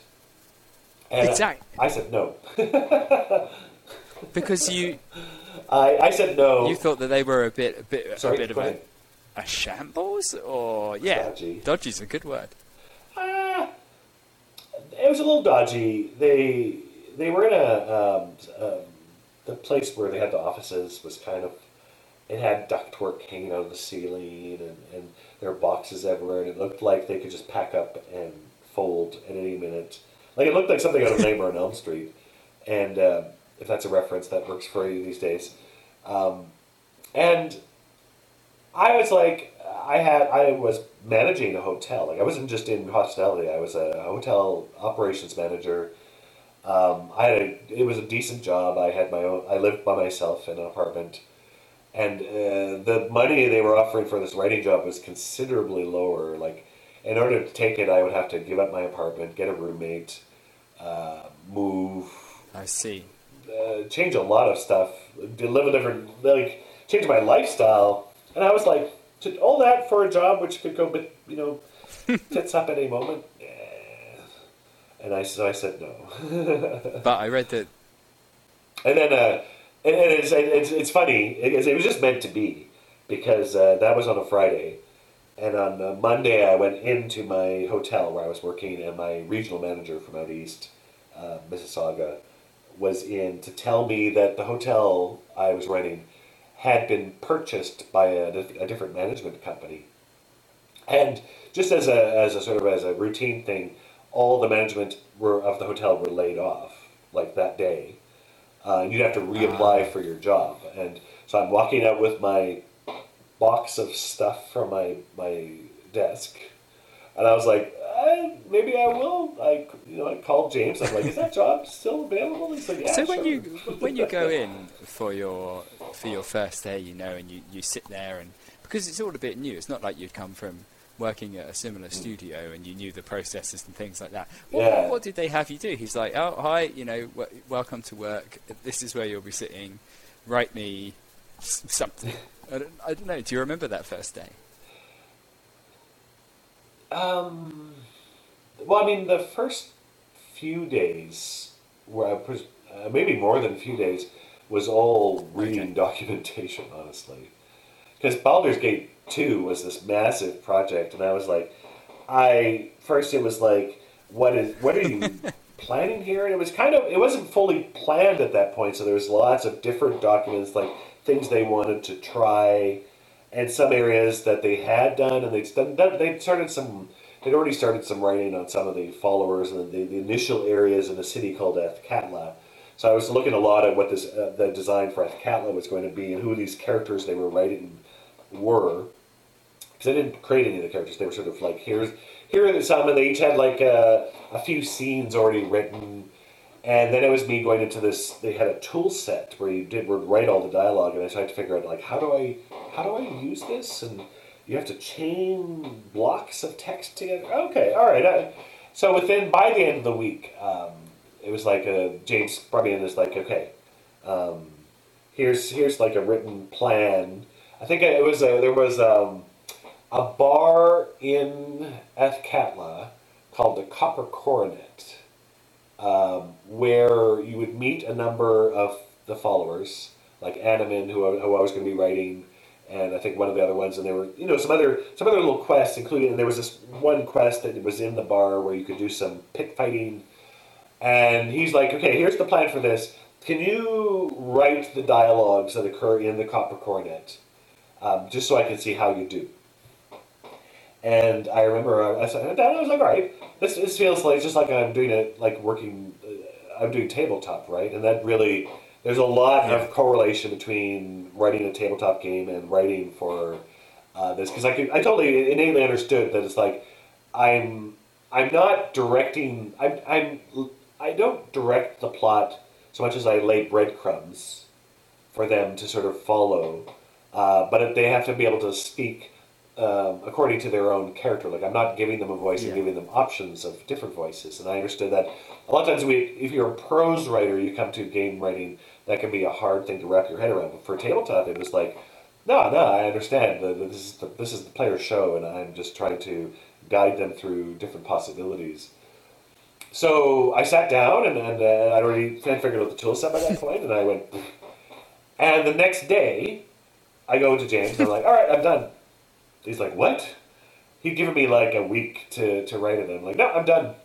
And exactly. I said no. because you. I, I said no. You thought that they were a bit a bit Sorry, a bit of a, a shambles or yeah, dodgy. Dodgy's a good word it was a little dodgy. They they were in a um, um, the place where they had the offices was kind of it had ductwork hanging out of the ceiling, and, and there were boxes everywhere, and it looked like they could just pack up and fold at any minute. Like it looked like something out of Nightmare on Elm Street, and uh, if that's a reference that works for you these days, um, and I was like, I had, I was managing a hotel. Like I wasn't just in hospitality. I was a hotel operations manager. Um, I had a, it was a decent job. I had my own. I lived by myself in an apartment, and uh, the money they were offering for this writing job was considerably lower. Like, in order to take it, I would have to give up my apartment, get a roommate, uh, move. I see. Uh, change a lot of stuff. Live a different like change my lifestyle, and I was like, all that for a job which could go, but you know, tits up at any moment. Yeah. And I so I said no. but I read that. And then, uh, and, and it's, it's it's funny. It, it was just meant to be because uh, that was on a Friday, and on uh, Monday I went into my hotel where I was working, and my regional manager from out east, uh, Mississauga, was in to tell me that the hotel I was renting had been purchased by a, a different management company. And just as a, as a sort of as a routine thing, all the management were of the hotel were laid off like that day. Uh, you'd have to reapply for your job, and so I'm walking out with my box of stuff from my my desk, and I was like, maybe I will. I you know I called James. I'm like, is that job still available? He's like, yeah. So when sure. you when you go in for your for your first day, you know, and you, you sit there and because it's all a bit new. It's not like you'd come from working at a similar mm. studio and you knew the processes and things like that. What, yeah. what, what did they have you do? He's like, oh hi, you know, w- welcome to work. This is where you'll be sitting. Write me something. I don't, I don't know. Do you remember that first day? Um, well, I mean, the first few days, where I was, uh, maybe more than a few days, was all reading okay. documentation, honestly. Because Baldur's Gate 2 was this massive project, and I was like, I, first it was like, what is, what are you planning here? And it was kind of, it wasn't fully planned at that point, so there was lots of different documents, like things they wanted to try, and some areas that they had done, and they'd done, they started some, they'd already started some writing on some of the followers and the, the initial areas in a city called Athkatla. So I was looking a lot at what this uh, the design for Athkatla was going to be and who these characters they were writing were. Because I didn't create any of the characters; they were sort of like here's here are some, and they each had like a, a few scenes already written. And then it was me going into this. They had a tool set where you did would write all the dialogue, and I tried to figure out like how do I how do I use this, and you have to chain blocks of text together. Okay, all right. I, so within by the end of the week, um, it was like a James brought me in this like okay, um, here's here's like a written plan. I think it was a, there was um, a bar in Athkatla called the Copper Coronet, um, where you would meet a number of the followers, like Anomen, who, who I was going to be writing, and I think one of the other ones, and there were you know some other some other little quests, including and there was this one quest that was in the bar where you could do some pit fighting and he's like, okay, here's the plan for this. Can you write the dialogues that occur in the Copper Coronet, um, just so I can see how you do? And I remember I said, I was like, all right, this, this feels like it's just like I'm doing it, like working, uh, I'm doing tabletop, right? And that really, there's a lot yeah. of correlation between writing a tabletop game and writing for uh, this because I could, I totally innately understood that it's like I'm I'm not directing. I'm I'm I don't direct the plot so much as I lay breadcrumbs for them to sort of follow. Uh, but they have to be able to speak um, according to their own character. Like I'm not giving them a voice, yeah. I'm giving them options of different voices. And I understood that a lot of times we, if you're a prose writer, you come to game writing, that can be a hard thing to wrap your head around. But for tabletop, it was like, no, no, I understand. The, the, this is the, this is the player's show, and I'm just trying to guide them through different possibilities. So I sat down and, and uh, I'd already figured out the tool set by that point, and I went. And the next day, I go to James and I'm like, all right, I'm done. He's like, what? He'd given me like a week to, to write it, and I'm like, no, I'm done.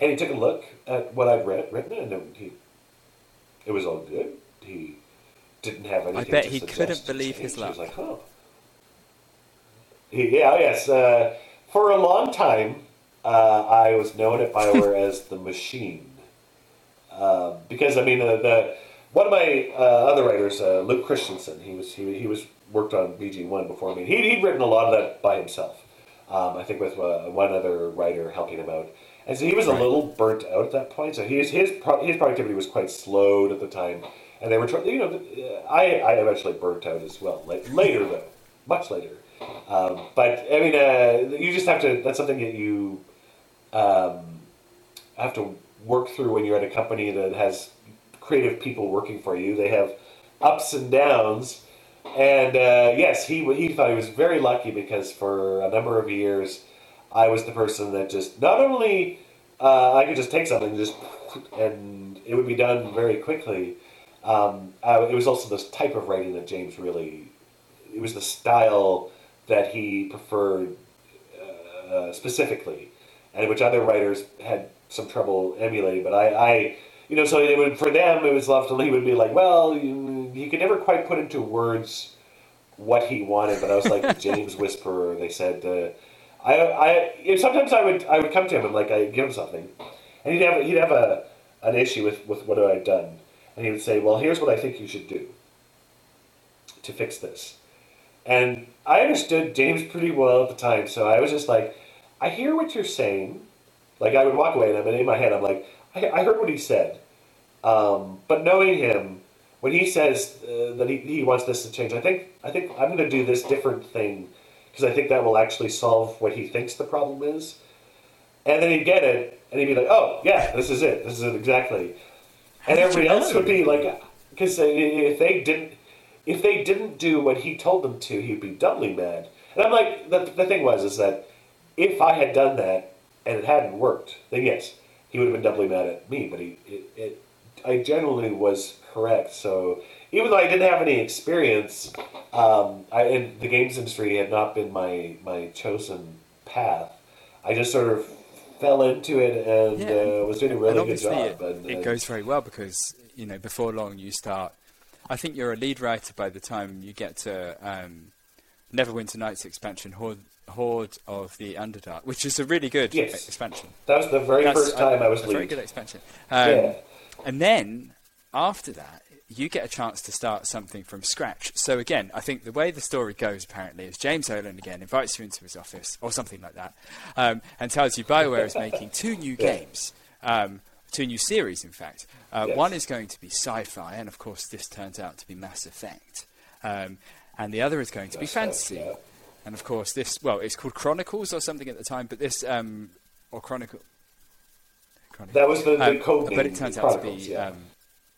And he took a look at what I'd read, written, and he, it was all good. He didn't have anything. I bet he couldn't believe his He was luck. like, oh. He- yeah, yes. Uh, for a long time, uh, I was known at Bioware as the Machine. Uh, because I mean, uh, the one of my uh, other writers, uh, Luke Kristjanson, he was he, he was worked on BG One before me. He, he'd written a lot of that by himself. Um, I think with uh, one other writer helping him out, and so he was a little burnt out at that point. So his his pro- his productivity was quite slowed at the time, and they were trying. You know, I I eventually burnt out as well. Like later though, much later. Um, but I mean, uh, you just have to. That's something that you um, have to work through when you're at a company that has creative people working for you. They have ups and downs, and uh, yes, he he thought he was very lucky because for a number of years, I was the person that just not only uh, I could just take something just and it would be done very quickly. Um, uh, it was also this type of writing that James really. It was the style that he preferred uh, specifically, and which other writers had some trouble emulating. But I, I you know, so it would, for them, it was to he would be like, well, you, he could never quite put into words what he wanted. But I was like James Whisperer. They said, uh, I, I, you know, sometimes I would, I would come to him and like I give him something, and he'd have, he'd have a, an issue with with what I'd done, and he would say, well, here's what I think you should do to fix this. And I understood James pretty well at the time, so I was just like, I hear what you're saying. Like I would walk away, and I'm in my head, I'm like, I, I heard what he said. Um, but knowing him, when he says uh, that he, he wants this to change, I think I think I'm going to do this different thing because I think that will actually solve what he thinks the problem is. And then he'd get it, and he'd be like, "Oh yeah, this is it. This is it exactly." And everybody else know? would be like, because if they didn't, if they didn't do what he told them to, he'd be doubly mad. And I'm like, the, the thing was is that if I had done that and it hadn't worked, then yes, he would have been doubly mad at me. But he, it, it I generally was correct. So even though I didn't have any experience, um, I, in the games industry had not been my my chosen path. I just sort of fell into it and Yeah. uh, was doing a really good job. it, and, it and- goes very well because you know before long you start. I think you're a lead writer by the time you get to um, Neverwinter Nights expansion, Horde, Horde of the Underdark, which is a really good Yes. expansion. That was the very That's first time I was a very good expansion. Um, Yeah. And then after that, you get a chance to start something from scratch. So again, I think the way the story goes apparently is James Ohlen again invites you into his office or something like that, um, and tells you Bioware is making two new games. Um, Two new series, in fact. Uh, Yes. One is going to be sci-fi, and of course, this turns out to be Mass Effect. Um, and the other is going to be fantasy. And of course, this well, it's called Chronicles or something at the time, but this um, or Chronicle. Chronicles. That was the, the Um, code but it turns out to be yeah. um,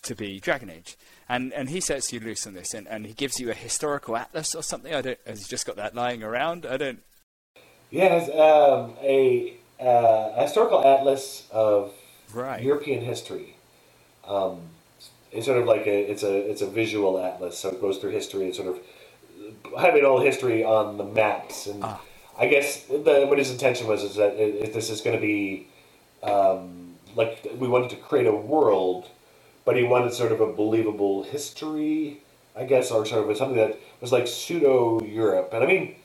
to be Dragon Age, and and he sets you loose on this, and, and he gives you a historical atlas or something. I don't. Has he just got that lying around? I don't. Yes, um, a uh, historical atlas of Right. European history. Um, it's sort of like a it's a it's a visual atlas, so it goes through history and sort of having all history on the maps. And Ah. I guess the, what his intention was is that it, it- this is going to be um, like we wanted to create a world, but he wanted sort of a believable history, I guess, or sort of something that was like pseudo Europe. And I mean,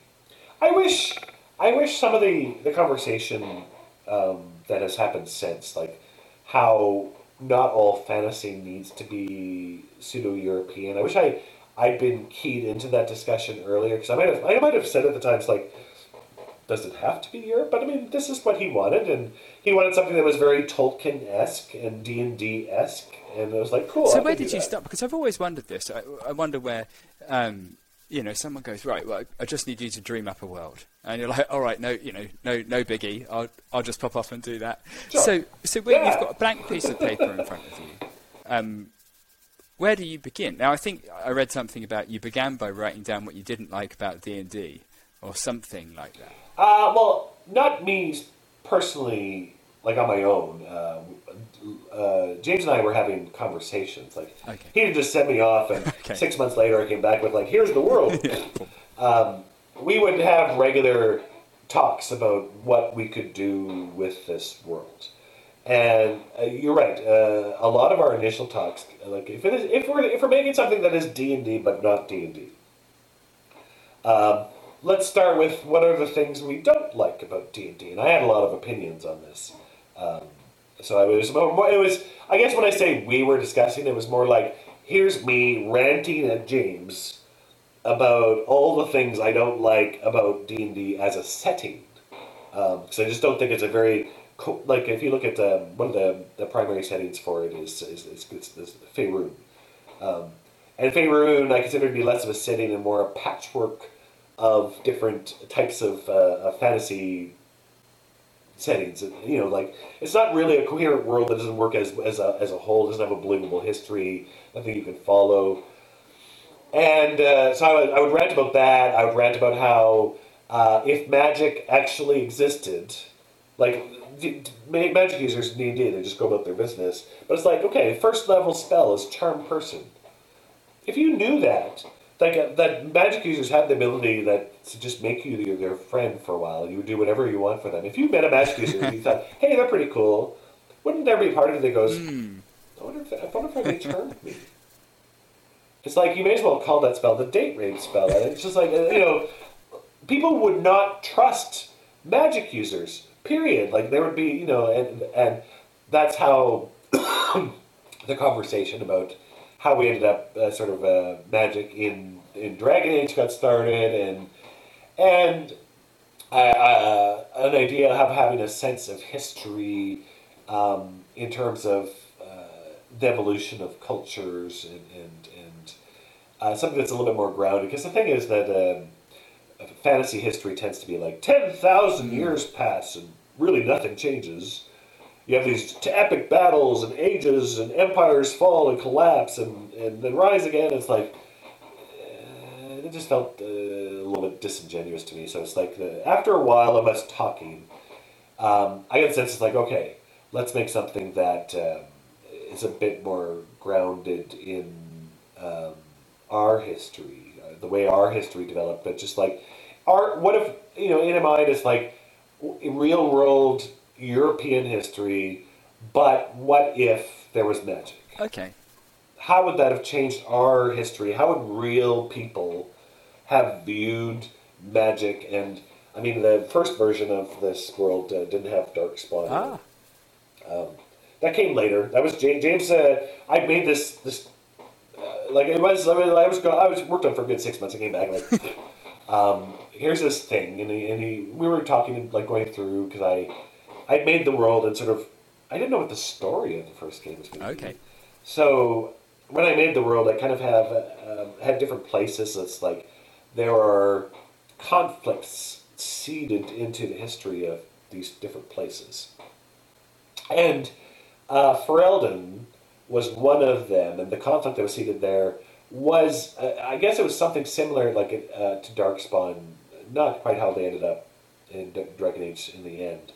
I wish I wish some of the the conversation um, that has happened since, like how not all fantasy needs to be pseudo European. I wish I I'd been keyed into that discussion earlier because I might have I might have said at the time it's like. Does it have to be Europe? But I mean, this is what he wanted, and he wanted something that was very Tolkien esque and D and D esque, and I was like, cool. so I where did you that. start? Because I've always wondered this. I, I wonder where. Um, you know, someone goes right. Well, I just need you to dream up a world, and you're like, all right, no, you know, no, no biggie. I'll, I'll just pop off and do that. Sure. So, so when Yeah. you've got a blank piece of paper in front of you, um, where do you begin? Now, I think I read something about you began by writing down what you didn't like about D and D, or something like that. Uh, well, not me personally, like on my own. Uh, uh, James and I were having conversations. Like Okay. he would just send me off, and Okay. six months later, I came back with like, "Here's the world." um, we would have regular talks about what we could do with this world, And uh, you're right. Uh, a lot of our initial talks, like if it is, if we're if we're making something that is D and D but not D and D, um, let's start with what are the things we don't like about D and I had a lot of opinions on this. Um, so I was it was I guess when I say we were discussing, it was more like here's me ranting at James about all the things I don't like about D and D as a setting, because um, I just don't think it's a very like if you look at um, one of the, the primary settings for it is is, is, is, is Faerun. Um, and Faerun I consider to be less of a setting and more a patchwork of different types of, uh, of fantasy settings. You know, like it's not really a coherent world that doesn't work as as a, as a whole. It doesn't have a believable history, nothing you can follow. And uh, so I would, I would rant about that. I would rant about how uh, if magic actually existed, like magic users need D&D, they just go about their business. But it's like, okay, first level spell is Charm Person. If you knew that, like uh, that magic users have the ability that to just make you their, their friend for a while. You would do whatever you want for them. If you met a magic user and you thought, hey, they're pretty cool, wouldn't there be part of it that goes, mm. I wonder if, I wonder if they charmed me? It's like you may as well call that spell the date rape spell. It's just like, uh, you know, people would not trust magic users Period. Like there would be, you know, and and that's how the conversation about how we ended up uh, sort of uh, magic in in Dragon Age got started, and and uh, an idea of having a sense of history um, in terms of uh, the evolution of cultures and and, and uh, something that's a little bit more grounded. Because the thing is that. Um, fantasy history tends to be like 10,000 years pass and really nothing changes. You have these epic battles and ages and empires fall and collapse and, and then rise again. It's like, uh, it just felt uh, a little bit disingenuous to me. So it's like, the, after a while of us talking, um, I get the sense it's like, okay, let's make something that um, is a bit more grounded in um, our history, uh, the way our history developed, but just like, our, what if, you know, in a mind, it's like, real world European history, but what if there was magic? Okay. How would that have changed our history? How would real people have viewed magic? And I mean, the first version of this world uh, didn't have dark Darkspawn. Ah. Um, that came later. That was James. James uh, I made this this uh, like it was. I was I was, I was worked on for a good six months. I came back like. um, here's this thing, and he, and he we were talking like going through because I I made the world and sort of I didn't know what the story of the first game was going to be. okay. So when I made the world, I kind of have uh, had different places. It's like there are conflicts seeded into the history of these different places, and uh, Ferelden was one of them, and the conflict that was seeded there was uh, I guess it was something similar like uh, to Darkspawn not quite how they ended up in Dragon Age in the end,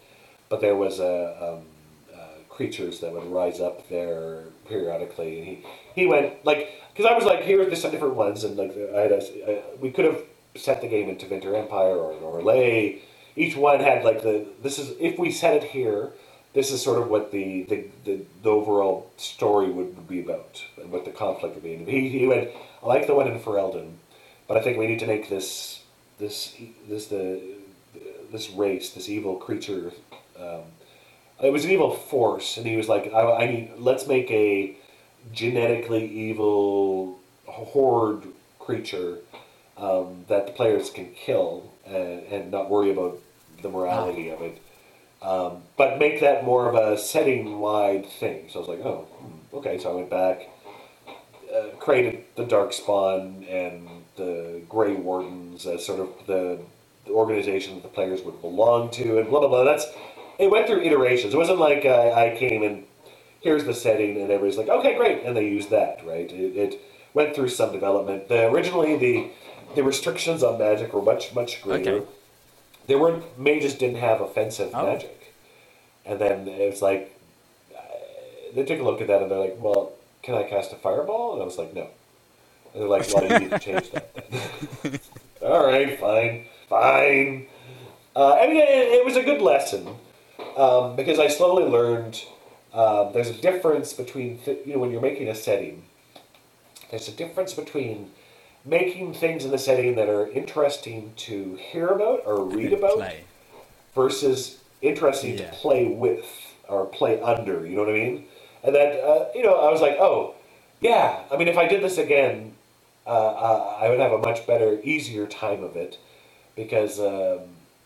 but there was a um, uh, creatures that would rise up there periodically, and he he went like because I was like here are some different ones, and like I had a, I, we could have set the game into Vinter Empire or Orlais. Each one had like the this is if we set it here, this is sort of what the the, the, the overall story would, would be about and what the conflict would be. And he he went I like the one in Ferelden, but I think we need to make this this this the this race, this evil creature. Um, it was an evil force, and he was like, I, I need let's make a genetically evil horde creature um, that the players can kill and, and not worry about the morality of it. Um, but make that more of a setting wide thing. So I was like, oh, hmm, okay. So I went back, uh, created the Darkspawn and the Grey Wardens as sort of the, the organization that the players would belong to, and blah blah blah. That's it went through iterations. It wasn't like uh, I came and here's the setting, and everybody's like, okay, great, and they used that, right? It, it went through some development. The, originally, the the restrictions on magic were much much greater. Okay. They weren't mages didn't have offensive oh. magic, and then it's like uh, they took a look at that and they're like, well, can I cast a fireball? And I was like, no. And they're like, well, you need to change that then. All right, fine, fine. Uh, I mean, it, it, was a good lesson. Um, because I slowly learned um, there's a difference between th- you know when you're making a setting. There's a difference between making things in the setting that are interesting to hear about or read about Play. versus interesting Yeah. to play with or play under. You know what I mean? And then uh, you know I was like, oh yeah. I mean, if I did this again, uh, uh, I would have a much better, easier time of it because um,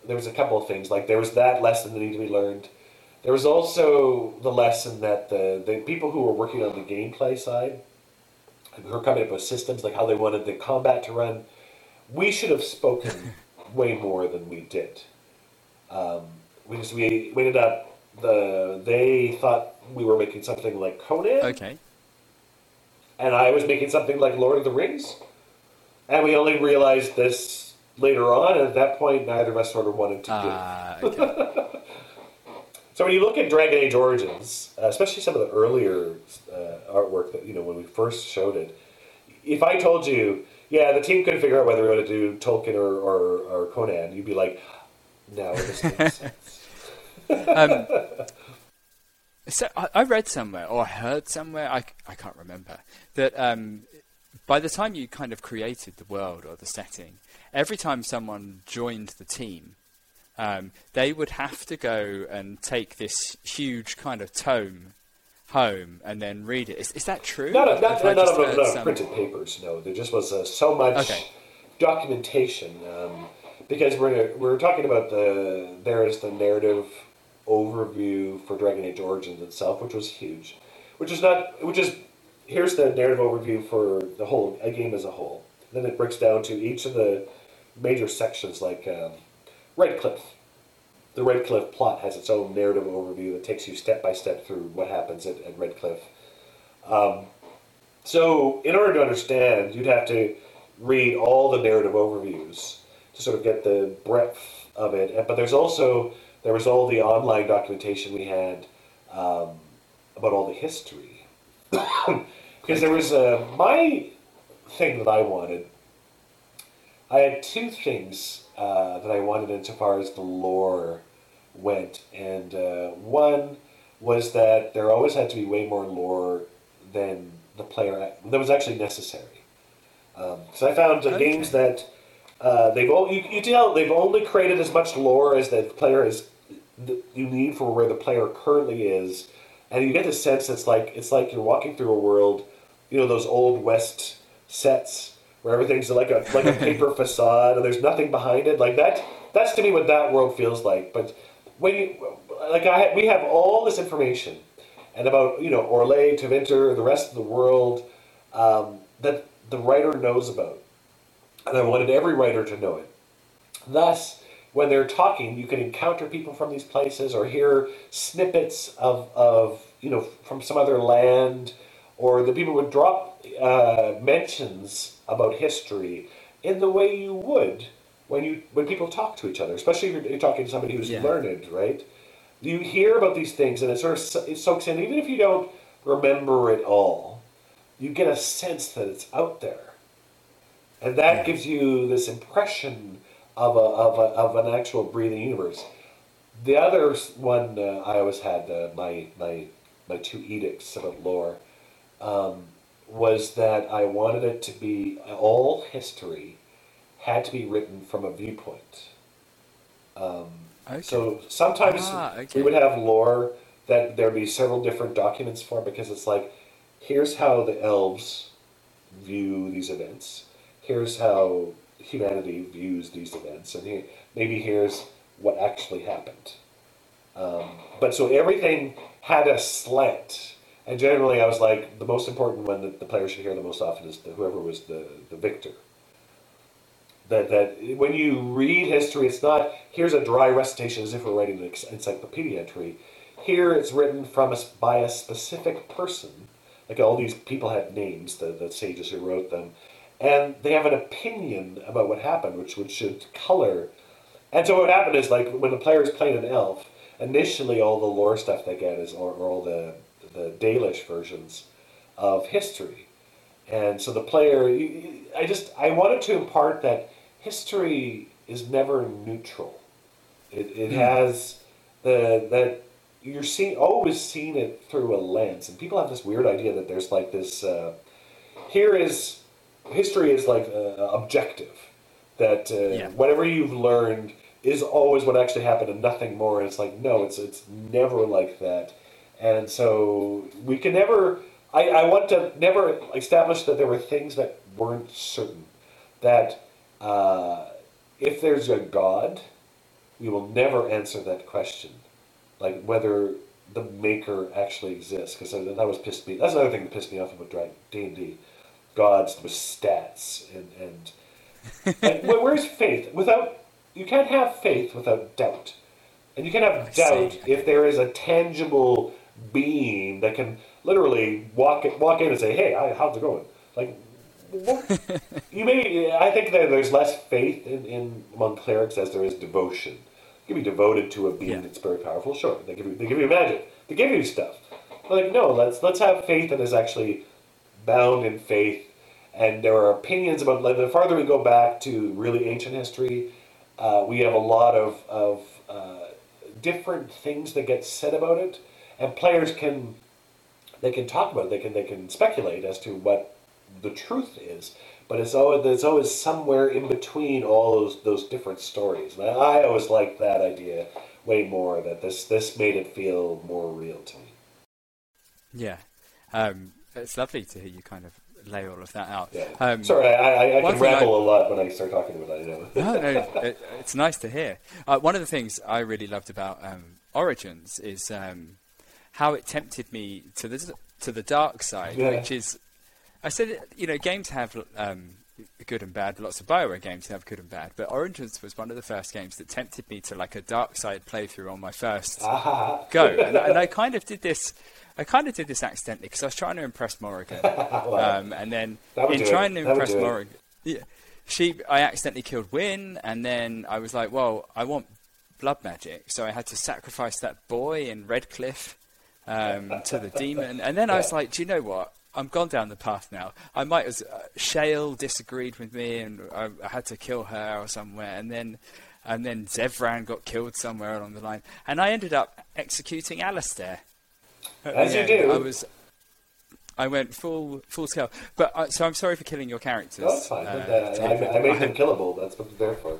there was a couple of things. Like there was that lesson that needed to be learned. There was also the lesson that the the people who were working on the gameplay side, who were coming up with systems like how they wanted the combat to run, we should have spoken way more than we did. Um, we just we, we ended up the they thought we were making something like Conan, Okay. and I was making something like Lord of the Rings, and we only realized this later on. And at that point, neither of us sort of wanted to do. it. Ah, okay. So when you look at Dragon Age Origins, uh, especially some of the earlier uh, artwork that you know when we first showed it, if I told you, yeah, the team couldn't figure out whether we want to do Tolkien or, or, or Conan, you'd be like, no, this makes sense. So I, I read somewhere or heard somewhere, I, I can't remember, that um, by the time you kind of created the world or the setting, every time someone joined the team, um, they would have to go and take this huge kind of tome home and then read it. Is, is that true? Not, Have- not, not, not, not some- printed papers. No, there just was uh, so much Okay. documentation. Um, because we're we're talking about the there is the narrative overview for Dragon Age Origins itself, which was huge, which is not which is here's the narrative overview for the whole a game as a whole. Then it breaks down to each of the major sections, like um, Redcliffe. The Redcliffe plot has its own narrative overview that takes you step by step through what happens at, at Redcliffe. So, in order to understand, you'd have to read all the narrative overviews to sort of get the breadth of it. But there's also there was all the online documentation we had um, about all the history, because there was uh, my thing that I wanted. I had two things uh, that I wanted insofar as the lore went, and uh, one was that there always had to be way more lore than the player that was actually necessary. Um, so I found Okay. games that uh, they've all you, you tell they've only created as much lore as the player is you need for where the player currently is, and you get the sense it's like it's like you're walking through a world, you know those old west sets where everything's like a like a paper facade and there's nothing behind it like that. That's to me what that world feels like. But when you like I we have all this information and about you know Orlais, Tevinter, the rest of the world um, that the writer knows about, and I wanted every writer to know it. Thus, when they're talking, you can encounter people from these places or hear snippets of, of you know from some other land, or the people would drop uh, mentions about history in the way you would when you when people talk to each other, especially if you're, you're talking to somebody who's Yeah. learned, right? You hear about these things, and it sort of it soaks in, even if you don't remember it all. You get a sense that it's out there and that Yeah. gives you this impression of a, of, a, of an actual breathing universe. The other one uh, I always had uh, my my my two edicts about lore um, was that I wanted it to be all history had to be written from a viewpoint. Okay. So sometimes Ah, okay. we would have lore that there'd be several different documents for because it's like, here's how the elves view these events. Here's how humanity views these events, and here, maybe here's what actually happened. Um, but so everything had a slant, and generally I was like, the most important one that the player should hear the most often is the, whoever was the, the victor that that when you read history, it's not here's a dry recitation as if we're writing an encyclopedia entry. Here, it's written from us by a specific person. Like all these people had names, the, the sages who wrote them, and they have an opinion about what happened, which which should color. And so what happened is like when the player is playing an elf, initially all the lore stuff they get is or, or all the the Dalish versions of history. And so the player, I just, I wanted to impart that history is never neutral. It, it has the that you're seeing always seeing it through a lens, and people have this weird idea that there's like this. Uh, here is history is like uh, objective that uh, Yeah. whatever you've learned is always what actually happened and nothing more. And it's like no, it's it's never like that. And so we can never. I, I want to never establish that there were things that weren't certain. That uh, if there's a God, we will never answer that question, like whether the maker actually exists. Because that was pissed me. That's another thing that pissed me off about D and D. Gods with stats and and, where's faith? Without you can't have faith without doubt, and you can't have I see. doubt if there is a tangible being that can literally walk walk in and say, "Hey, I, how's it going?" Like, you may. I think that there's less faith in, in among clerics as there is devotion. You can be devoted to a being Yeah. that's very powerful. Sure, they give you they give you magic. They give you stuff. Like, no, let's let's have faith that is actually bound in faith. And there are opinions about like the farther we go back to really ancient history, uh, we have a lot of of uh, different things that get said about it, and players can they can talk about it. They can they can speculate as to what the truth is. But it's always there's always somewhere in between all those those different stories. And I, I always liked that idea way more. That this this made it feel more real to me. Yeah. Um, it's lovely to hear you kind of lay all of that out. Yeah. Um, Sorry, I, I, I can ramble a lot when I start talking about it. I know. no, no, it, it's nice to hear. Uh, one of the things I really loved about um, Origins is um, how it tempted me to the to the dark side, Yeah. which is, I said, you know, games have um, good and bad. Lots of Bioware games have good and bad, but Origins was one of the first games that tempted me to like a dark side playthrough on my first Ah, go, and, I- and I kind of did this. I kind of did this accidentally because I was trying to impress Morrigan, um, and then in trying to impress. Morrigan, yeah, she, I accidentally killed Wynne, and then I was like, well, I want blood magic, so I had to sacrifice that boy in Redcliffe um, to the demon, and then I was like, do you know what? I'm gone down the path now. I might as uh, Shale disagreed with me, and I, I had to kill her or somewhere, and then. And then Zevran got killed somewhere along the line, and I ended up executing Alistair. As you end. do. I was, I went full full scale. But uh, so I'm sorry for killing your characters. no, it's fine. uh, but, uh, I, I made them killable. That's what they're for.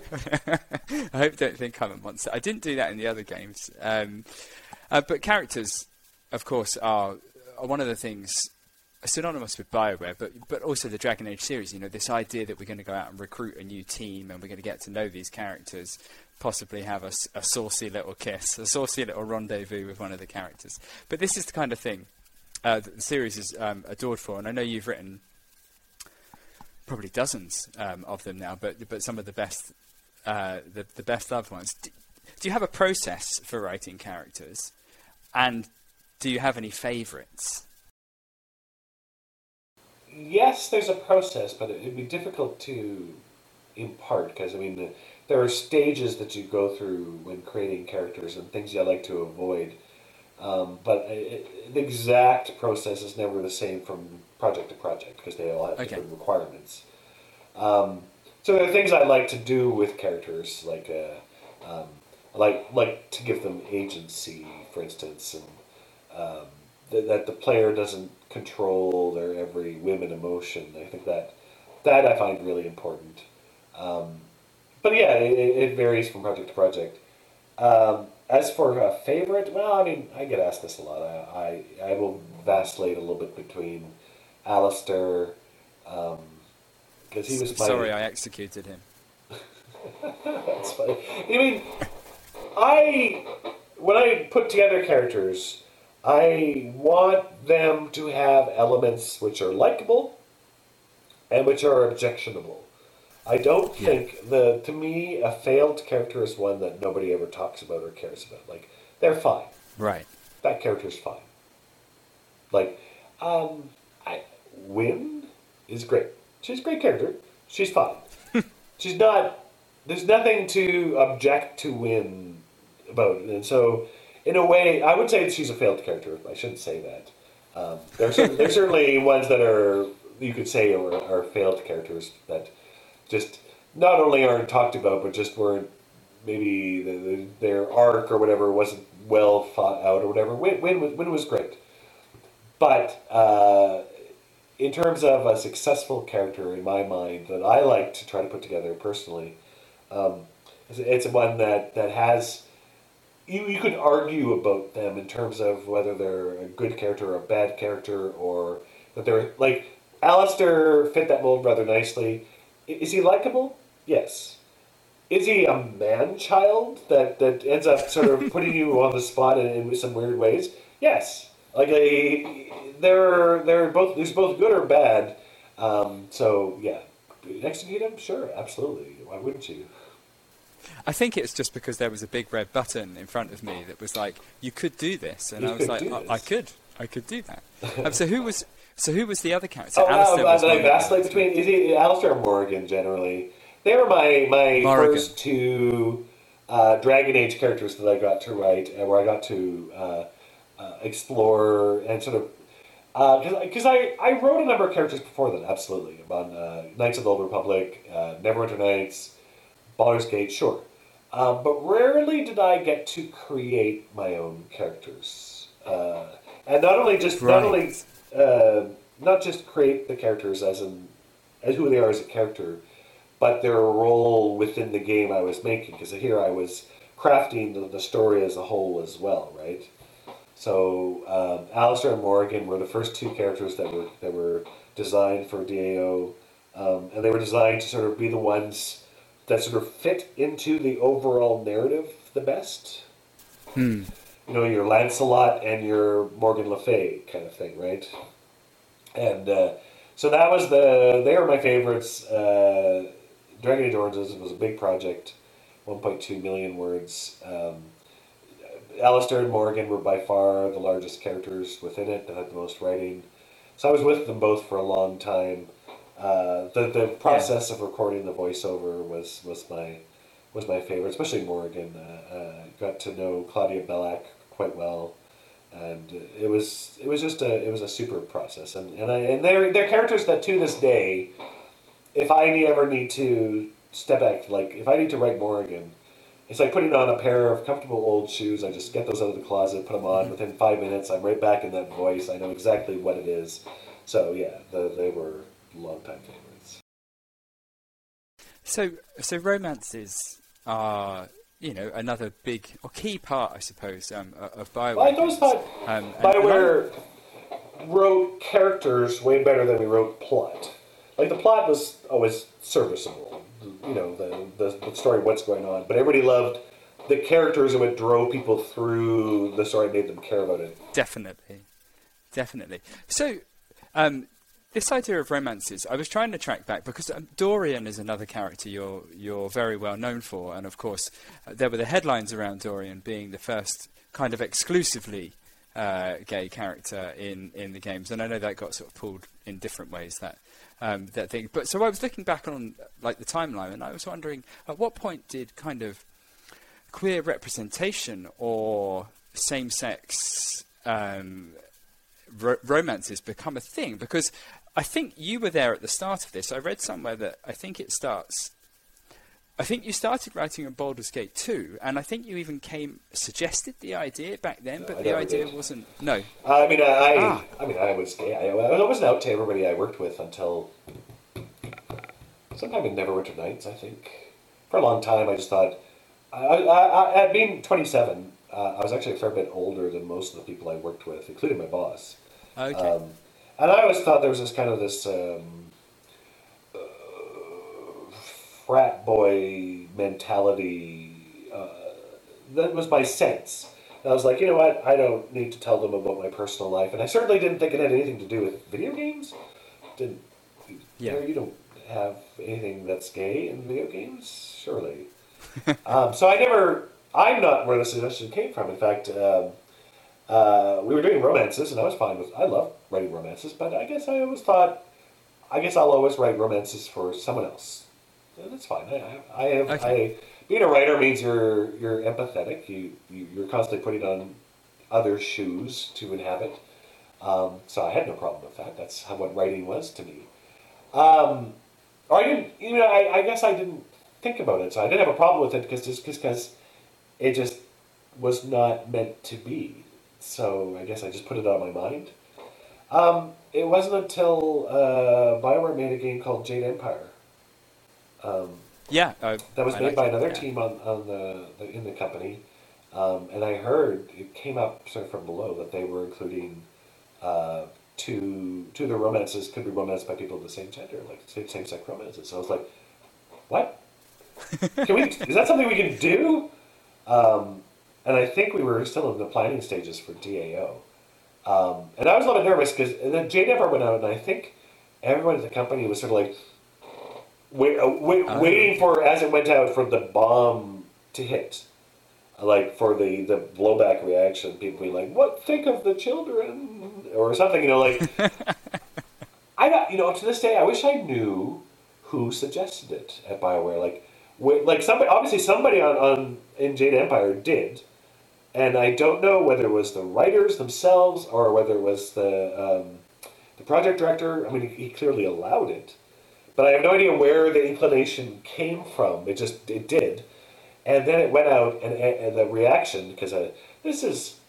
I hope you don't think I'm a monster. I didn't do that in the other games. Um, uh, but characters, of course, are, one of the things synonymous with Bioware, but but also the Dragon Age series. You know, this idea that we're going to go out and recruit a new team and we're going to get to know these characters, possibly have a saucy little kiss, a saucy little rendezvous with one of the characters. But this is the kind of thing uh, that the series is um, adored for, and I know you've written probably dozens um, of them now, but but some of the best uh, the the best loved ones. Do, do you have a process for writing characters, and do you have any favourites? Yes, there's a process, but it, it'd be difficult to impart because I mean, the, there are stages that you go through when creating characters and things you like to avoid. Um, but it, the exact process is never the same from project to project because they all have Okay. different requirements. Um, so there are things I like to do with characters, like uh, um, I like like to give them agency, for instance, and um, th- that the player doesn't control their every whim and emotion. I think that that I find really important. Um, but yeah, it, it varies from project to project. Um, as for a favorite, well, I mean, I get asked this a lot. I, I, I will vacillate a little bit between Alistair, because he was my. Sorry, I executed him. That's funny. I mean, I when I put together characters, I want them to have elements which are likable and which are objectionable. I don't Yeah. think the to me a failed character is one that nobody ever talks about or cares about. Like they're fine. Right. That character's fine. Like, um, I Wynne is great. She's a great character. She's fine. She's not. There's nothing to object to Wynne about, and so in a way, I would say she's a failed character. I shouldn't say that. Um, there's there's certainly ones that are you could say are, are failed characters that just not only aren't talked about, but just weren't maybe the, the, their arc or whatever wasn't well thought out or whatever. Wynne, Wynne, was, Wynne was great. But uh, in terms of a successful character in my mind that I like to try to put together personally, um, it's, it's one that, that has. You, you could argue about them in terms of whether they're a good character or a bad character or that they're like Alistair fit that mold rather nicely. Is he likable? Yes. Is he a man child that, that ends up sort of putting you on the spot in, in some weird ways? Yes. Like a, they're they're both there's both good or bad. Um, so yeah, execute him, sure, absolutely. Why wouldn't you? I think it's just because there was a big red button in front of me that was like, "You could do this," and You I was like, oh, "I could, I could do that." um, so who was so who was the other character? Oh, Alistair wow, was I of the vacillate others. between is he Alistair or Morrigan generally. They were my my Morrigan. first two uh, Dragon Age characters that I got to write, and where I got to uh, uh, explore and sort of because I, I wrote a number of characters before that, absolutely. On uh, Knights of the Old Republic, uh, Neverwinter Nights, Baldur's Gate, sure. Um, but rarely did I get to create my own characters. Uh, and not only just not only uh, not just create the characters as in as who they are as a character, but their role within the game I was making. Because here I was crafting the, the story as a whole as well, right? So um, Alistair and Morrigan were the first two characters that were that were designed for DAO, um, and they were designed to sort of be the ones that sort of fit into the overall narrative the best. You know, your Lancelot and your Morgan Le Fay kind of thing, right? And uh, so that was the they were my favorites. Uh, Dragon Age Origins was a big project, 1.2 million words. Um, Alistair and Morrigan were by far the largest characters within it that had the most writing. So I was with them both for a long time. Uh, the the process of recording the voiceover was, was my was my favorite, especially Morrigan. Uh, uh, got to know Claudia Black quite well, and it was it was just a it was a super process. And and I, and they're they're characters that to this day, if I ever need to step back, like if I need to write Morrigan, it's like putting on a pair of comfortable old shoes. I just get those out of the closet, put them on. Within five minutes, I'm right back in that voice. I know exactly what it is. So yeah, the, they were longtime favorites. So, so romances are, you know, another big or key part, I suppose, um, of Bioware. Well, I always thought Um, and- and Bioware wrote characters way better than we wrote plot. Like the plot was always serviceable, you know, the, the, the story, what's going on. But everybody loved the characters and what drove people through the story, made them care about it. Definitely, definitely. So, um, this idea of romances, I was trying to track back because um, Dorian is another character you're you're very well known for, and of course, uh, there were the headlines around Dorian being the first kind of exclusively uh, gay character in, in the games, and I know that got sort of pulled in different ways that um, that thing. But so I was looking back on like the timeline, and I was wondering at what point did kind of queer representation or same-sex um, ro- romances become a thing? Because I think you were there at the start of this. I read somewhere that I think it starts. I think you started writing on Baldur's Gate 2, and I think you even came suggested the idea back then, but I the idea did. wasn't. No, I mean, I, I, Ah. I mean, I was gay. I, I wasn't out to everybody I worked with until sometime in Neverwinter Nights, I think. For a long time, I just thought, I, I, I, at being 27, uh, I was actually a fair bit older than most of the people I worked with, including my boss. okay, Um, and I always thought there was this kind of this um, uh, frat boy mentality. Uh, that was my sense. And I was like, you know what? I don't need to tell them about my personal life, and I certainly didn't think it had anything to do with video games. Didn't Yeah. you, know, you don't have anything that's gay in video games, surely. um, so I never. I'm not where the suggestion came from. In fact. Um, uh, we were doing romances, and I was fine with. I love writing romances, but I guess I always thought, I guess I'll always write romances for someone else. And that's fine. I, I I have. Okay. I being a writer means you're you're empathetic. You, you you're constantly putting on other shoes to inhabit. Um, so I had no problem with that. That's how what writing was to me. Um, or I didn't. You know, I, I guess I didn't think about it. So I didn't have a problem with it because just because it just was not meant to be. So I guess I just put it on my mind. Um, it wasn't until uh, Bioware made a game called Jade Empire. Um, yeah, uh, that was I made by another yeah. team on, on the, the in the company, um, and I heard it came up sort of from below that they were including uh, two two of the romances could be romanced by people of the same gender, like same same sex romances. So I was like, what? Can we? is that something we can do? Um, and I think we were still in the planning stages for DAO. Um, and I was a little bit nervous because then Jade Empire went out, and I think everyone at the company was sort of like wait, uh, wait, Oh. waiting for as it went out for the bomb to hit, like for the the blowback reaction. People being like, "What think of the children?" or something. You know, like I got you know to this day I wish I knew who suggested it at Bioware. Like, like somebody obviously somebody on, on in Jade Empire did, and I don't know whether it was the writers themselves or whether it was the um, the project director. I mean, he, clearly allowed it, but I have no idea where the inclination came from. It just it did, and then it went out, and, and the reaction because uh, this is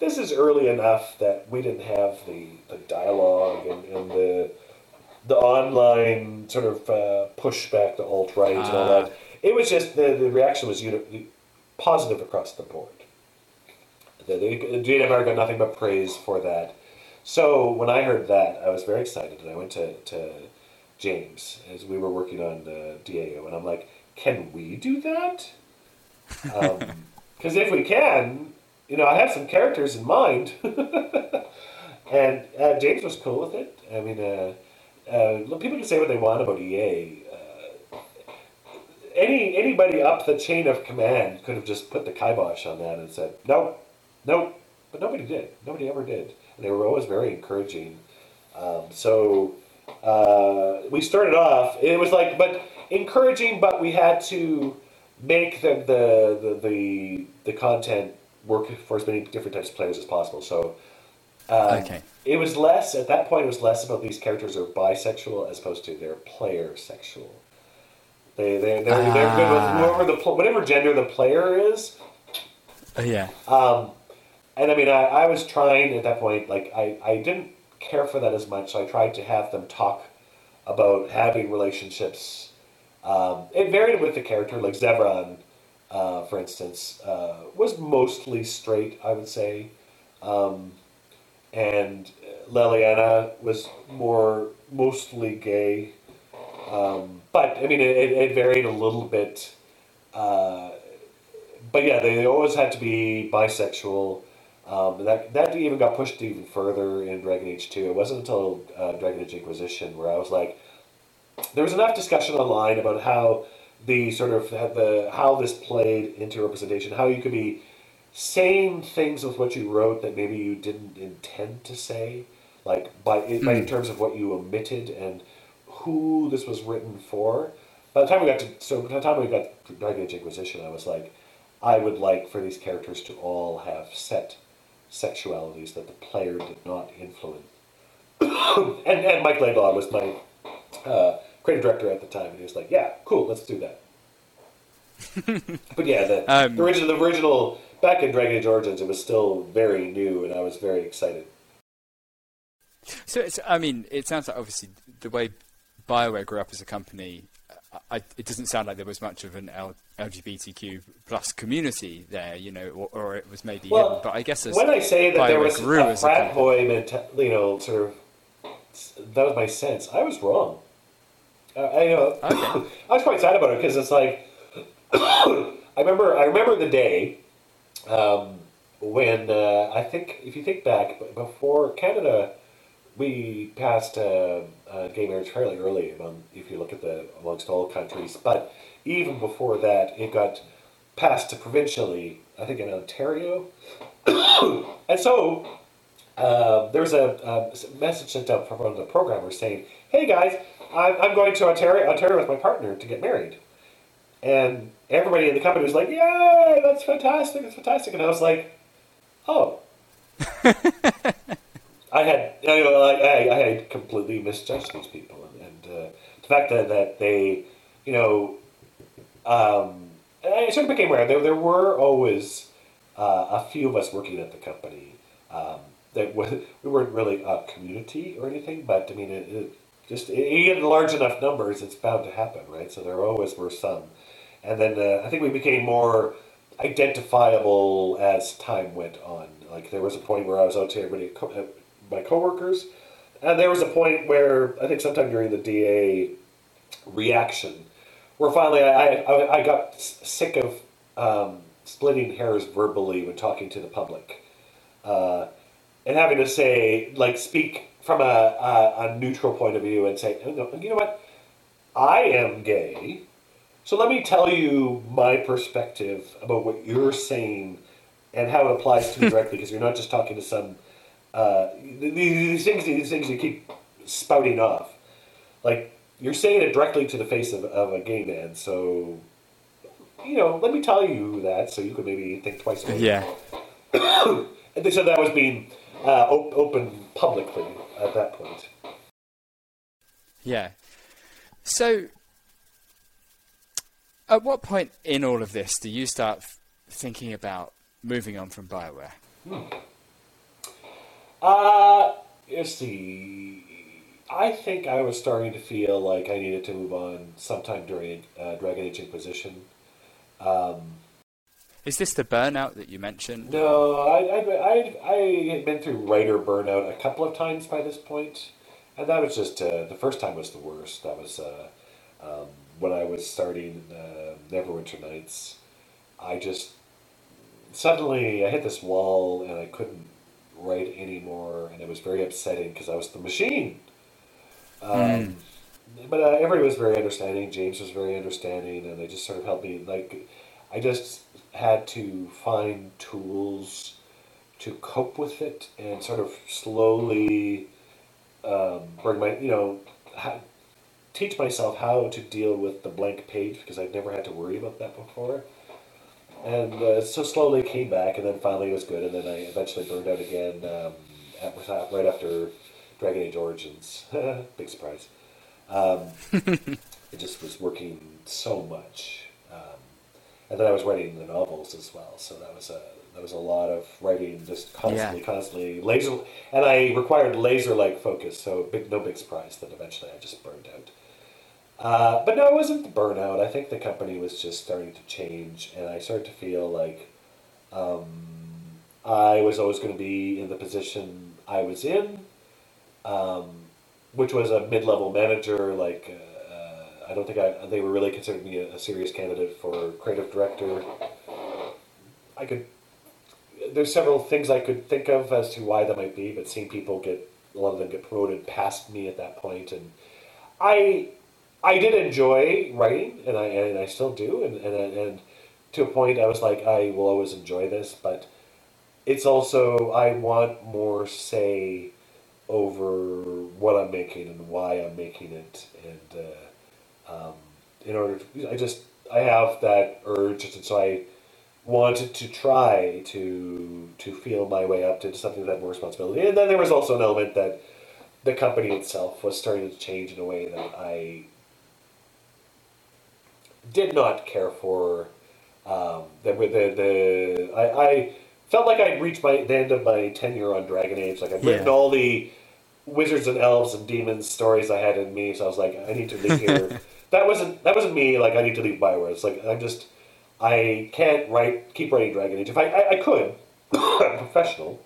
this is early enough that we didn't have the, the dialogue and, and the the online sort of uh, pushback to alt right and all Ah. that. It was just the, the reaction was uni- positive across the board. The, the Jade Empire got nothing but praise for that. So when I heard that, I was very excited, and I went to, to James as we were working on uh, DAO, and I'm like, "Can we do that? Because if we can, you know, I have some characters in mind." and uh, James was cool with it. I mean, uh, uh, people can say what they want about EA. Uh, any anybody up the chain of command could have just put the kibosh on that and said, "Nope, nope," but nobody did. Nobody ever did. And they were always very encouraging. Um, so uh, we started off. It was like, but encouraging, but we had to make the the the the, the content work for as many different types of players as possible. So. Um, Okay. It was less at that point. It was less about these characters are bisexual as opposed to they're player sexual. They they they're, they're good with Ah. whoever the whatever gender the player is. Oh, yeah. Um, and I mean, I, I was trying at that point. Like I I didn't care for that as much. So I tried to have them talk about having relationships. Um, it varied with the character. Like Zevran, uh, for instance, uh, was mostly straight. I would say. Um, and Leliana was more mostly gay. Um, but I mean, it, it, varied a little bit. Uh, but yeah, they always had to be bisexual. Um, and that that even got pushed even further in Dragon Age Two. It wasn't until uh, Dragon Age Inquisition where I was like, there was enough discussion online about how the sort of the how this played into representation, how you could be saying things with what you wrote that maybe you didn't intend to say, like by, by in terms of what you omitted and who this was written for. By the time we got to so by the time we got to Dragon Age Inquisition, I was like, I would like for these characters to all have set sexualities that the player did not influence. and and Mike Laidlaw was my uh, creative director at the time, and he was like, "Yeah, cool, let's do that." but yeah, the, Um, the original, the original back in Dragon Age Origins, it was still very new, and I was very excited. So it's, I mean, it sounds like obviously the way Bioware grew up as a company, I, it doesn't sound like there was much of an L, LGBTQ plus community there, you know, or, or it was maybe Well, hidden. But I guess when I say that there was grew a frat boy mentality, you know, sort of, that was my sense. I was wrong. Uh, I know. Okay. I was quite sad about it because it's like, I remember. I remember the day um, when uh, I think, if you think back, before Canada, we passed uh, uh, gay marriage fairly early. Among, if you look at the amongst all countries, but even before that, it got passed to provincially. I think in Ontario, and so uh, there was a, a message sent out from one of the programmers saying, "Hey guys, I'm, I'm going to Ontario, Ontario with my partner to get married," and everybody in the company was like, "Yay, that's fantastic! That's fantastic!" And I was like, "Oh." I had, like, I, I had completely misjudged these people, and, and uh, the fact that, that they, you know, um, I sort of became aware there there were always uh, a few of us working at the company. Um, that was, we weren't really a community or anything, but I mean, it, it just get large enough numbers, it's bound to happen, right? So there always were some, and then uh, I think we became more identifiable as time went on. Like there was a point where I was out to everybody, co- my coworkers, and there was a point where I think sometime during the DA reaction, where finally I I, I got sick of um, splitting hairs verbally when talking to the public, uh, and having to say like speak from a, a, a neutral point of view and say you know what? I am gay. So let me tell you my perspective about what you're saying and how it applies to me directly, because you're not just talking to some uh, these things. These things you keep spouting off, like you're saying it directly to the face of, of a gay man. So you know, let me tell you that, so you could maybe think twice about Yeah. it. and they said that was being uh, op- open publicly at that point. Yeah. So, at what point in all of this do you start thinking about moving on from Bioware? Uh, let's see. I think I was starting to feel like I needed to move on sometime during uh, Dragon Age Inquisition. Is this the burnout that you mentioned? No, I, I, I, I had been through writer burnout a couple of times by this point. point, and that was just uh, the first time was the worst. That was uh, um, when I was starting uh, Neverwinter Nights. I just suddenly I hit this wall and I couldn't write anymore, and it was very upsetting because I was the machine. Um, But uh, everybody was very understanding. James was very understanding, and they just sort of helped me. Like, I just had to find tools to cope with it and sort of slowly um, bring my, you know, ha- teach myself how to deal with the blank page because I'd never had to worry about that before. And uh, so slowly came back, and then finally it was good, and then I eventually burned out again um, at, right after Dragon Age Origins. Big surprise. Um, it just was working so much, um, and then I was writing the novels as well. So that was a that was a lot of writing, just constantly, Yeah. constantly laser, and I required laser like focus. So big, no big surprise that eventually I just burned out. Uh, but no, it wasn't the burnout. I think the company was just starting to change, and I started to feel like um, I was always going to be in the position I was in, um, which was a mid-level manager. Like uh, I don't think I, they were really considering me a, a serious candidate for creative director. I could. There's several things I could think of as to why that might be, but seeing people get a lot of them get promoted past me at that point, and I I did enjoy writing, and I and I still do, and and and to a point, I was like, I will always enjoy this, but it's also I want more say over what I'm making and why I'm making it, and uh, um, in order, to, I just I have that urge, and so I wanted to try to to feel my way up to something that had more responsibility, and then there was also an element that the company itself was starting to change in a way that I did not care for. Um, the, the, the, I, I felt like I'd reached my, the end of my tenure on Dragon Age. Like, I'd written Yeah. all the wizards and elves and demons stories I had in me, so I was like, I need to leave here. that wasn't that wasn't me. Like, I need to leave Bioware. It's like I'm just I can't write keep writing Dragon Age. If I I, I could, I'm professional.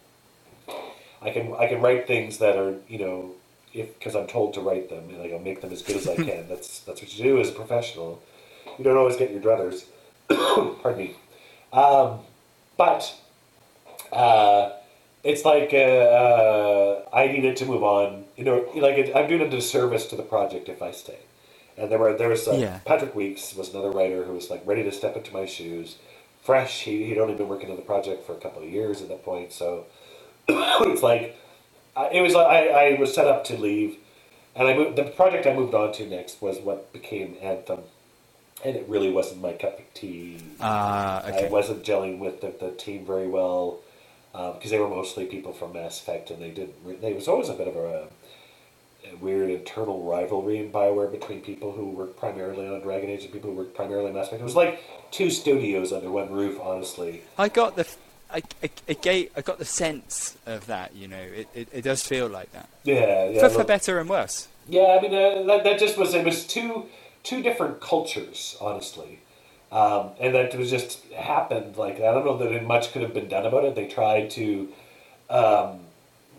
I can I can write things that are you know if because I'm told to write them and like I'll make them as good as I can. that's that's what you do as a professional. You don't always get your druthers. Pardon me. Um, but uh, it's like uh, uh, I needed to move on. You know, like it, I'm doing a disservice to the project if I stay. And there were there was uh, Yeah. Patrick Weekes was another writer who was like ready to step into my shoes, fresh. He he'd only been working on the project for a couple of years at that point, so it's like it was like I, I was set up to leave, and I moved. The project I moved on to next was what became Anthem, and it really wasn't my cup of tea. Ah, I wasn't gelling with the, the team very well because they were mostly people from Mass Effect, and they didn't. They was always a bit of a. weird internal rivalry in Bioware between people who worked primarily on Dragon Age and people who worked primarily on Mass Effect. It was like two studios under one roof, honestly. I got the, I, I, I, I got the sense of that. You know, it, it, it does feel like that. Yeah, yeah. For, for better and worse. Yeah, I mean uh, that, that just was it was two two different cultures, honestly, um, and that it was just happened like I don't know that much could have been done about it. They tried to um,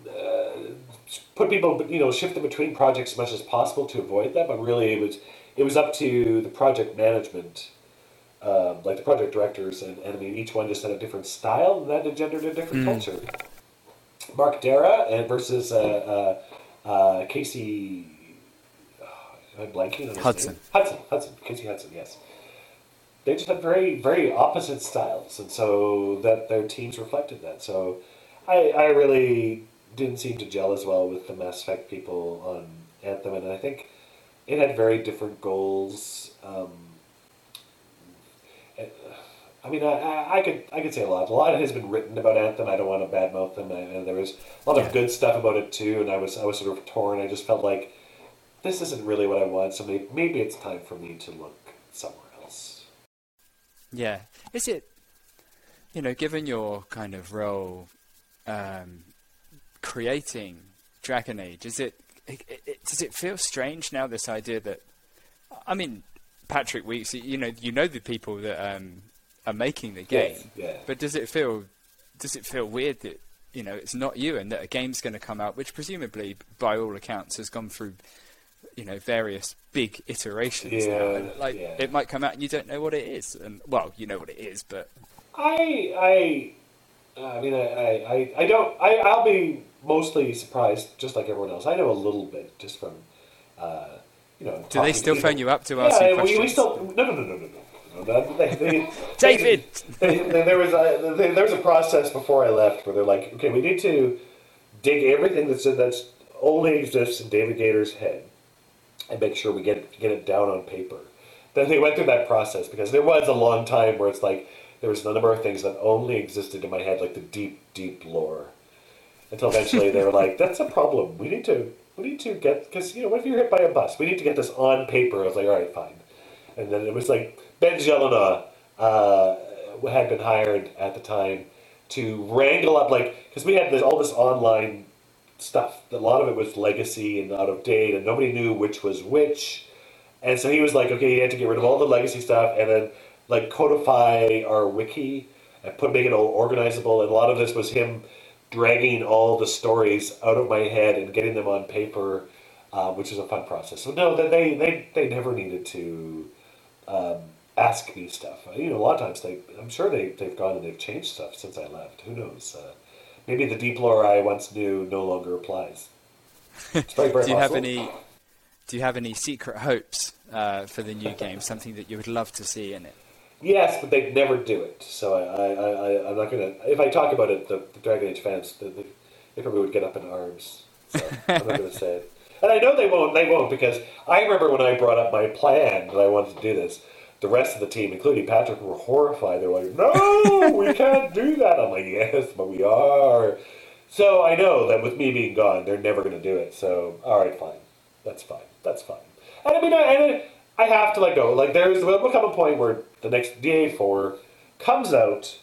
uh, put people, you know, shift them between projects as much as possible to avoid that, but really it was it was up to the project management. Um, like the project directors, and, and I mean, each one just had a different style, and that engendered a different culture. Mark Darrah and versus uh, uh, uh, Casey. Am I blanking on his Hudson. name? Hudson. Hudson. Casey Hudson. Yes. They just had very, very opposite styles, and so that their teams reflected that. So, I, I really didn't seem to gel as well with the Mass Effect people on Anthem, and I think it had very different goals. Um, it- I mean, I, I, I could I could say a lot. A lot has been written about Anthem. I don't want to badmouth them. And, and there was a lot Yeah. of good stuff about it too. And I was I was sort of torn. I just felt like this isn't really what I want. So maybe, maybe it's time for me to look somewhere else. Yeah. Is it, you know, given your kind of role um, creating Dragon Age, is it, it, it, does it feel strange now, this idea that, I mean, Patrick Weekes, you know, you know the people that um, are making the game, yeah. but does it feel, does it feel weird that, you know, it's not you and that a game's going to come out, which presumably, by all accounts, has gone through you know various big iterations now. Yeah, And, like yeah. it might come out and you don't know what it is and well you know what it is but I I I mean I, I, I, don't I, I'll be mostly surprised just like everyone else. I know a little bit just from uh, you know. do they still phone you up to ask yeah, you we, questions we still no no no no no no. no they, they, David! they, there was a there was a process before I left where they're like, okay, we need to dig everything that's that's only exists in David Gaider's head and make sure we get get it down on paper. Then they went through that process because there was a long time where it's like there was a number of things that only existed in my head, like the deep, deep lore. Until eventually they were like, "That's a problem. We need to we need to get because you know what if you're hit by a bus? We need to get this on paper." I was like, "All right, fine." And then it was like Ben Gelinas uh, had been hired at the time to wrangle up like because we had this all this online stuff. A lot of it was legacy and out of date, and nobody knew which was which. And so he was like, okay, he had to get rid of all the legacy stuff and then like codify our wiki and put make it all organizable. And a lot of this was him dragging all the stories out of my head and getting them on paper, uh, which is a fun process. So no, they they they, never needed to um, ask me stuff. You know, a lot of times they, I'm sure they they've gone and they've changed stuff since I left. Who knows? Uh, maybe the deep lore I once knew no longer applies. It's very, very do you have any do you have any secret hopes uh, for the new game something that you would love to see in it Yes, but they'd never do it. So I, I, I'm not gonna. If I talk about it, the, the Dragon Age fans, the, the, they probably would get up in arms. So I'm not gonna say it. And I know they won't. They won't because I remember when I brought up my plan that I wanted to do this. The rest of the team, including Patrick, were horrified. They were like, "No, we can't do that." I'm like, "Yes, but we are." So I know that with me being gone, they're never going to do it. So all right, fine, that's fine, that's fine. And I mean, I, and I have to let go. Like there's will become a point where the next DA4 comes out,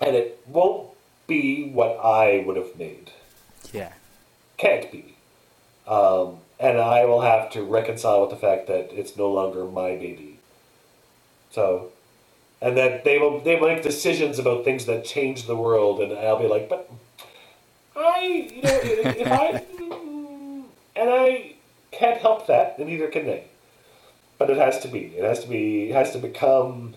and it won't be what I would have made. yeah Can't be. Um, and I will have to reconcile with the fact that it's no longer my baby. So, and that they will they make decisions about things that change the world, and I'll be like, but I, you know, if I, and I can't help that, and neither can they. But it has to be. It has to be. It has to become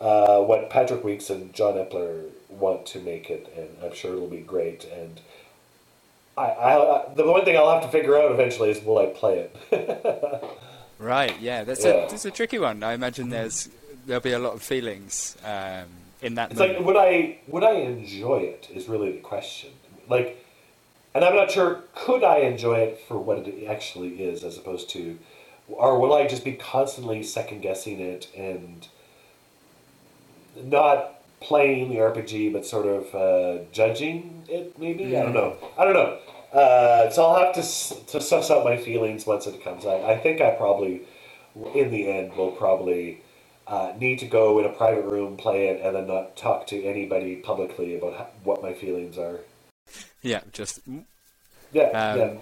uh, what Patrick Weekes and John Epler want to make it, and I'm sure it'll be great. And I, I, the one thing I'll have to figure out eventually is will I play it? right yeah that's Yeah. a that's a tricky one i imagine there's there'll be a lot of feelings um, in that It's moment. like would I would I enjoy it is really the question. Like, and I'm not sure could I enjoy it for what it actually is as opposed to, or will I just be constantly second guessing it and not playing the RPG but sort of uh, judging it? Maybe I don't know. I don't know. Uh, so I'll have to to suss out my feelings once it comes. I, I think I probably, in the end, will probably uh, need to go in a private room, play it, and then not talk to anybody publicly about what my feelings are. Yeah, just Yeah, Um, yeah.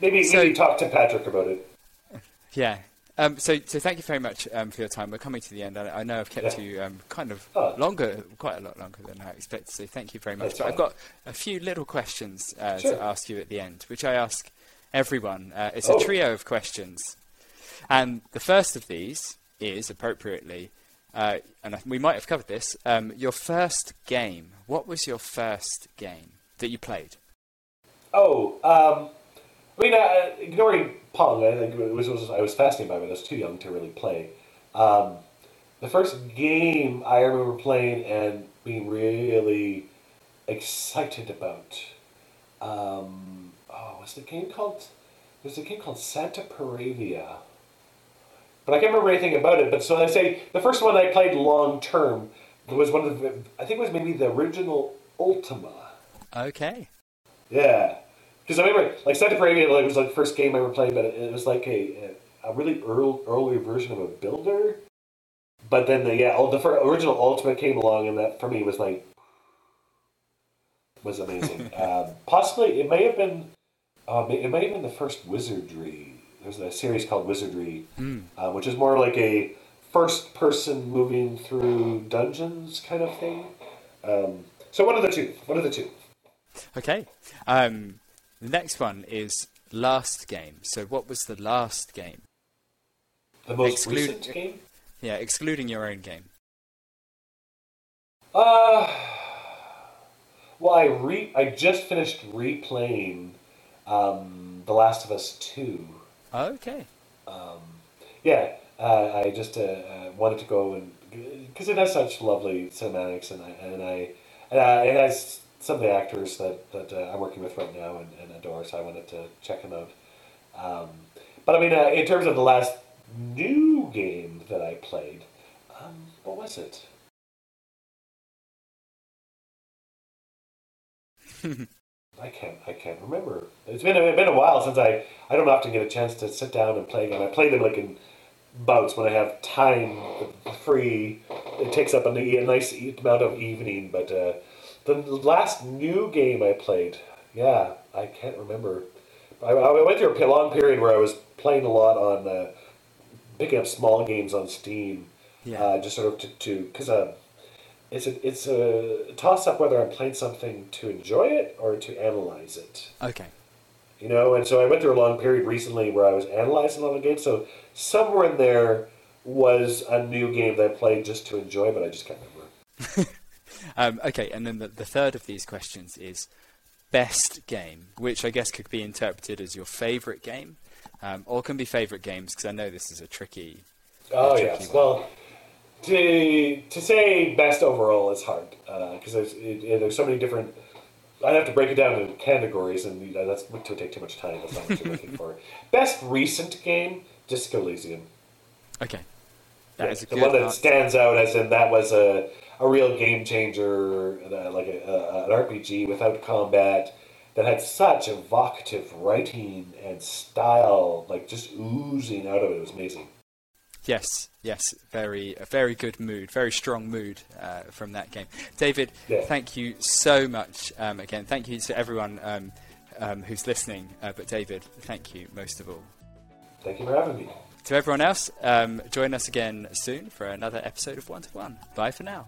Maybe so- maybe talk to Patrick about it. yeah. Um, so, so thank you very much um, for your time. We're coming to the end. I, I know I've kept Yeah. you um, kind of Oh. longer, quite a lot longer than I expected. So, thank you very much. That's But I've got a few little questions uh, Sure. to ask you at the end, which I ask everyone. Uh, it's Oh. a trio of questions, and the first of these is appropriately, uh, and we might have covered this. Um, your first game. What was your first game that you played? Oh, um, I mean, uh, ignoring Pong, I think was, was I was fascinated by it. I was too young to really play. Um, the first game I remember playing and being really excited about. Um, oh, what's the game called? There's a game called Santa Paravia. But I can't remember anything about it. But so I say the first one I played long term was one of the. I think it was maybe the original Ultima. Okay. Yeah, because I remember like Santa Paravia like, was like the first game I ever played, but it, it was like a a really early early version of a builder. But then the yeah, the original Ultima came along, and that for me was like was amazing. um, possibly it may have been uh, it may have been the first Wizardry. There's a series called Wizardry, uh, which is more like a first person moving through dungeons kind of thing. Um, so one of the two. One of the two. Okay. Um, the next one is last game. So, what was the last game? The most Exclude- recent game? Yeah, excluding your own game. Uh, well, I re I just finished replaying um, The Last of Us Two. Okay. Yeah, uh, I just uh, uh, wanted to go and because it has such lovely cinematics, and I and I and, uh, it has some of the actors that that uh, I'm working with right now and, and adore, so I wanted to check them out. Um, but I mean, uh, in terms of the last new game that I played, um, what was it? I can't. I can't remember. It's been it's been a while since I. I don't often get a chance to sit down and play a game. I play them like in bouts when I have time free. It takes up a, a nice amount of evening. But uh, the last new game I played, yeah, I can't remember. I, I went through a long period where I was playing a lot on uh, picking up small games on Steam. Yeah. Uh, just sort of to to because uh, it's a it's a toss up whether I'm playing something to enjoy it or to analyze it. Okay. You know, and so I went through a long period recently where I was analyzing a lot of games. So somewhere in there was a new game that I played just to enjoy, but I just can't remember. Um, okay, and then the, the third of these questions is best game, which I guess could be interpreted as your favourite game, um, or can be favourite games, because I know this is a tricky. Oh tricky yes, one. well, to to say best overall is hard because there's it, it- there's so many different. I'd have to break it down into categories, and that's would take too much time. That's not what you're looking for. Best recent game, Disco Elysium. Okay. that Yeah, the one that answer. stands out as in that was a, a real game changer, uh, like a, a, an RPG without combat that had such evocative writing and style, like just oozing out of it. It was amazing. Yes, yes, very, a very good mood, very strong mood uh, from that game. David, Yeah. thank you so much um, again. Thank you to everyone um, um, who's listening, uh, but David, thank you most of all. Thank you for having me. To everyone else, um, join us again soon for another episode of One to One. Bye for now.